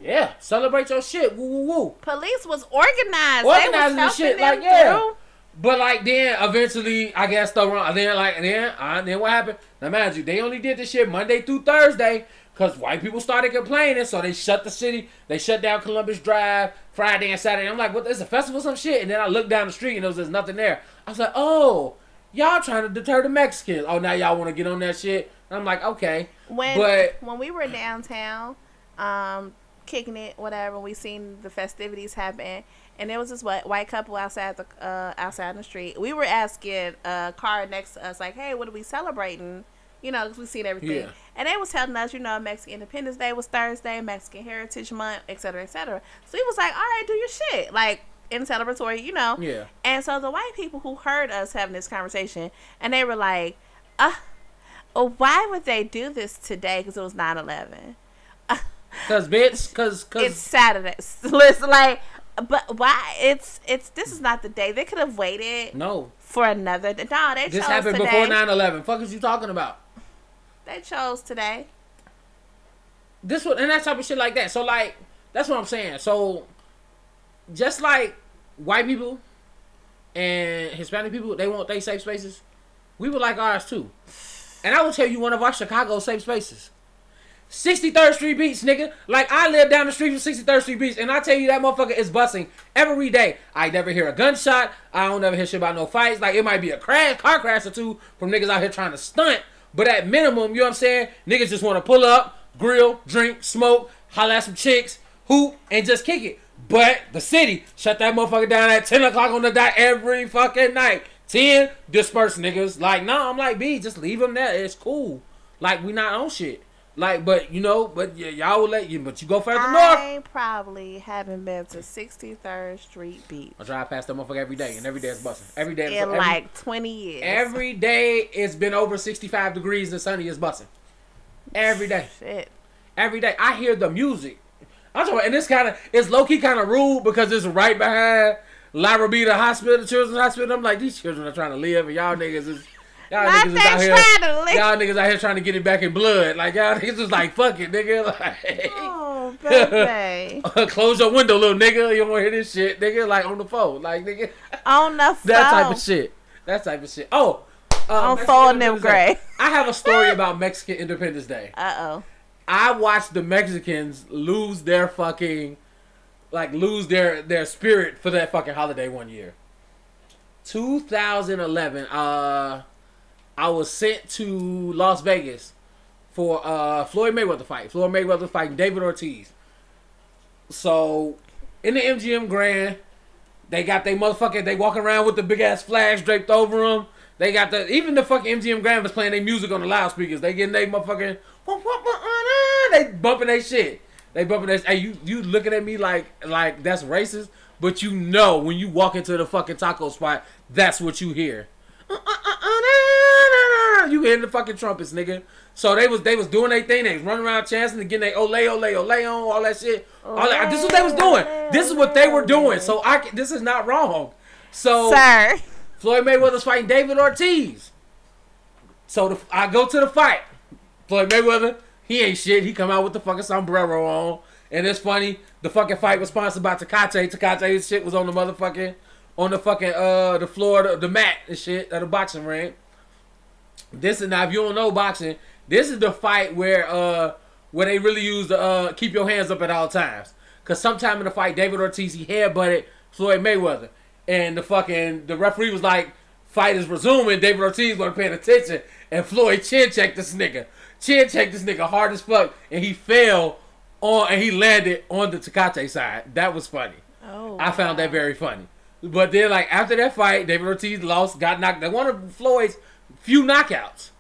yeah, celebrate your shit, woo woo woo. Police was organized. Organizing they the was shit, helping like, yeah. through. But like then eventually, I guess the wrong. Then like then uh, then what happened? Now mind you, they only did this shit Monday through Thursday because white people started complaining, so they shut the city. They shut down Columbus Drive Friday and Saturday. I'm like, what? Is a festival some shit? And then I looked down the street and there was just nothing there. I was like, oh, y'all trying to deter the Mexicans? Oh, now y'all want to get on that shit? And I'm like, okay, When but when we were downtown, um, kicking it, whatever, we seen the festivities happen, and there was this white, white couple outside the uh, outside the street. We were asking a car next to us, like, "Hey, what are we celebrating?" You know, because we seen everything, Yeah. and they was telling us, you know, Mexican Independence Day was Thursday, Mexican Heritage Month, et cetera, et cetera. So he was like, "All right, do your shit," like in celebratory, you know. yeah, And so the white people who heard us having this conversation, and they were like, uh, oh, why would they do this today? Because it was 9 11. cause bitch, cause It's Saturday. Listen, like, but why? It's, it's, this is not the day. They could have waited no, for another. No, they this happened today. before 9/11. Fuck is you talking about? They chose today. this one and that type of shit like that. So like that's what I'm saying. So just like white people and Hispanic people, they want their safe spaces. We would like ours too. And I will tell you one of our Chicago safe spaces. 63rd Street Beach, nigga. Like I live down the street from 63rd Street Beach, and I tell you that motherfucker is busting every day. I never hear a gunshot. I don't ever hear shit about no fights. Like it might be a crash, car crash or two from niggas out here trying to stunt. But at minimum, you know what I'm saying? Niggas just want to pull up, grill, drink, smoke, holla at some chicks, hoop, and just kick it. But the city shut that motherfucker down at 10 o'clock on the dot every fucking night. 10, disperse niggas. Like, nah, I'm like, B, just leave them there. It's cool. Like, we not on shit. Like, but, you know, but y- y'all will let you, but you go further north. I probably haven't been to 63rd Street Beach I drive past that motherfucker every day, and every day it's busting. Every day, it's in every, like 20 years. every day it's been over 65 degrees and sunny is busting. Every day. Shit. every day. I hear the music. I'm talking, about, and it's kind of it's low key kind of rude because it's right behind La Hospital, the Children's Hospital. I'm like, these children are trying to live, and y'all niggas is y'all Not niggas is out here. trying to. Y'all niggas out here trying to get it back in blood. Like y'all niggas is like, fuck it, nigga. Like, Oh, baby. close your window, little nigga. You don't want to hear this shit, nigga. Like on the phone, like nigga. On the phone. That type of shit. That type of shit. Oh, uh, On folding them Day. gray. I have a story about Mexican Independence Day. Uh oh. I watched the Mexicans lose their fucking like lose their their spirit for that fucking holiday one year. 2011 uh I was sent to Las Vegas for uh Floyd Mayweather fight. Floyd Mayweather fighting David Ortiz. So in the MGM Grand, they got they motherfucking they walking around with the big ass flags draped over them. They got the even the fucking MGM Grand was playing their music on the loudspeakers. They getting they motherfucking they bumping their shit. They bumping their hey you you looking at me like like that's racist, but you know when you walk into the fucking taco spot, that's what you hear. You hear the fucking trumpets, nigga. So they was they was doing their thing. They was running around chanting and getting they ole ole ole on all that shit. All that, this is what they was doing. This is what they were doing. So I this is not wrong. So Sir. Floyd Mayweather's fighting David Ortiz. So the, I go to the fight. Floyd Mayweather, he ain't shit. He come out with the fucking sombrero on. And it's funny, the fucking fight was sponsored by Tecate. Tecate's shit was on the motherfucking, on the fucking, uh, the floor, the, the mat and shit, at the boxing ring. This is now, if you don't know boxing, this is the fight where, uh, where they really use the, uh, keep your hands up at all times. Cause sometime in the fight, David Ortiz, he headbutted Floyd Mayweather. And the fucking, the referee was like, fight is resuming. David Ortiz wasn't paying attention. And Floyd chin checked this nigga. Chin checked this nigga hard as fuck. And he fell on, and he landed on the Tecate side. That was funny. Oh. I found that very funny. But then, like, after that fight, David Ortiz lost, got knocked. They one of Floyd's few knockouts.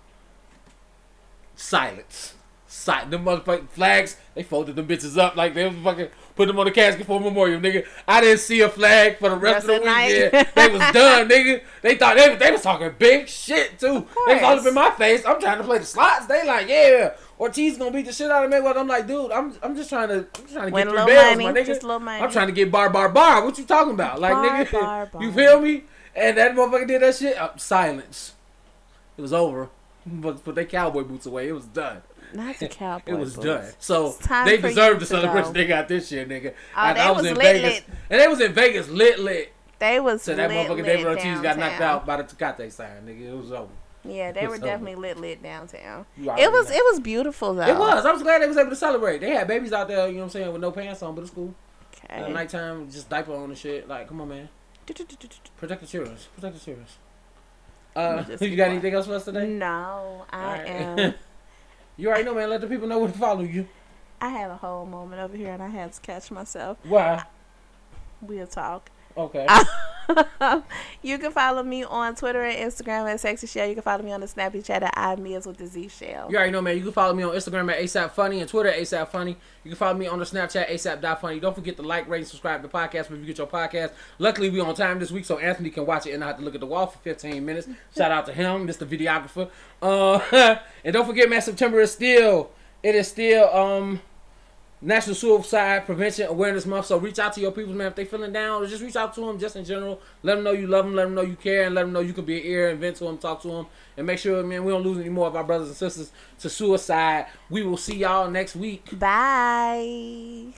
Silence. Silence. The motherfucking flags, they folded them bitches up like they was fucking put them on the casket for a memorial, nigga. I didn't see a flag for the rest Rest of the weekend. they was done, nigga. They thought they, they was talking big shit, too. They was all up in my face. I'm trying to play the slots. They like, yeah, Ortiz gonna beat the shit out of Mayweather. I'm like, dude, I'm I'm just trying to I'm just trying to Win get three bells, money, my nigga. just little money. I'm trying to get bar bar bar. What you talking about? Like Bar, nigga, bar, you feel me? And that motherfucker did that shit. Uh, silence. It was over. But put their cowboy boots away. It was done. Not the cowboy. It was done. So they deserved the celebration go. they got this year, nigga. Oh, I, they I was, was in lit, Vegas, lit. and they was in Vegas lit lit. They was So that lit, motherfucker David Ortiz got knocked out by the Tecate sign, nigga. It was over. Yeah, they were definitely lit lit downtown. It was know. it was beautiful though. It was. I was glad they was able to celebrate. They had babies out there, you know what I'm saying, with no pants on, but it's cool. At Okay. nighttime, just diaper on and shit. Like, come on, man. Protect the children. Protect the children. Uh, you got anything else for us today? No, I Alright. am. you already know, man. Let the people know where to follow you. I had a whole moment over here and I had to catch myself. Why? We'll talk. Okay. you can follow me on Twitter and Instagram at Sexy Shell. You can follow me on the Snappy Chat at I Mias with the Z Shell. You already know, man. You can follow me on Instagram at ASAP Funny and Twitter at ASAP Funny. You can follow me on the Snapchat ASAP.funny. Don't forget to like, rate, and subscribe to the podcast wherever you get your podcast. Luckily, we on time this week, so Anthony can watch it and not have to look at the wall for 15 minutes. Shout out to him, Mr. Videographer. Uh, and don't forget, man, September is still, it is still, um, National Suicide Prevention Awareness Month. So reach out to your people, man. If they feeling down, just reach out to them, just in general. Let them know you love them. Let them know you care, and let them know you can be an ear and vent to them, talk to them, and make sure, man, we don't lose any more of our brothers and sisters to suicide. We will see y'all next week. Bye.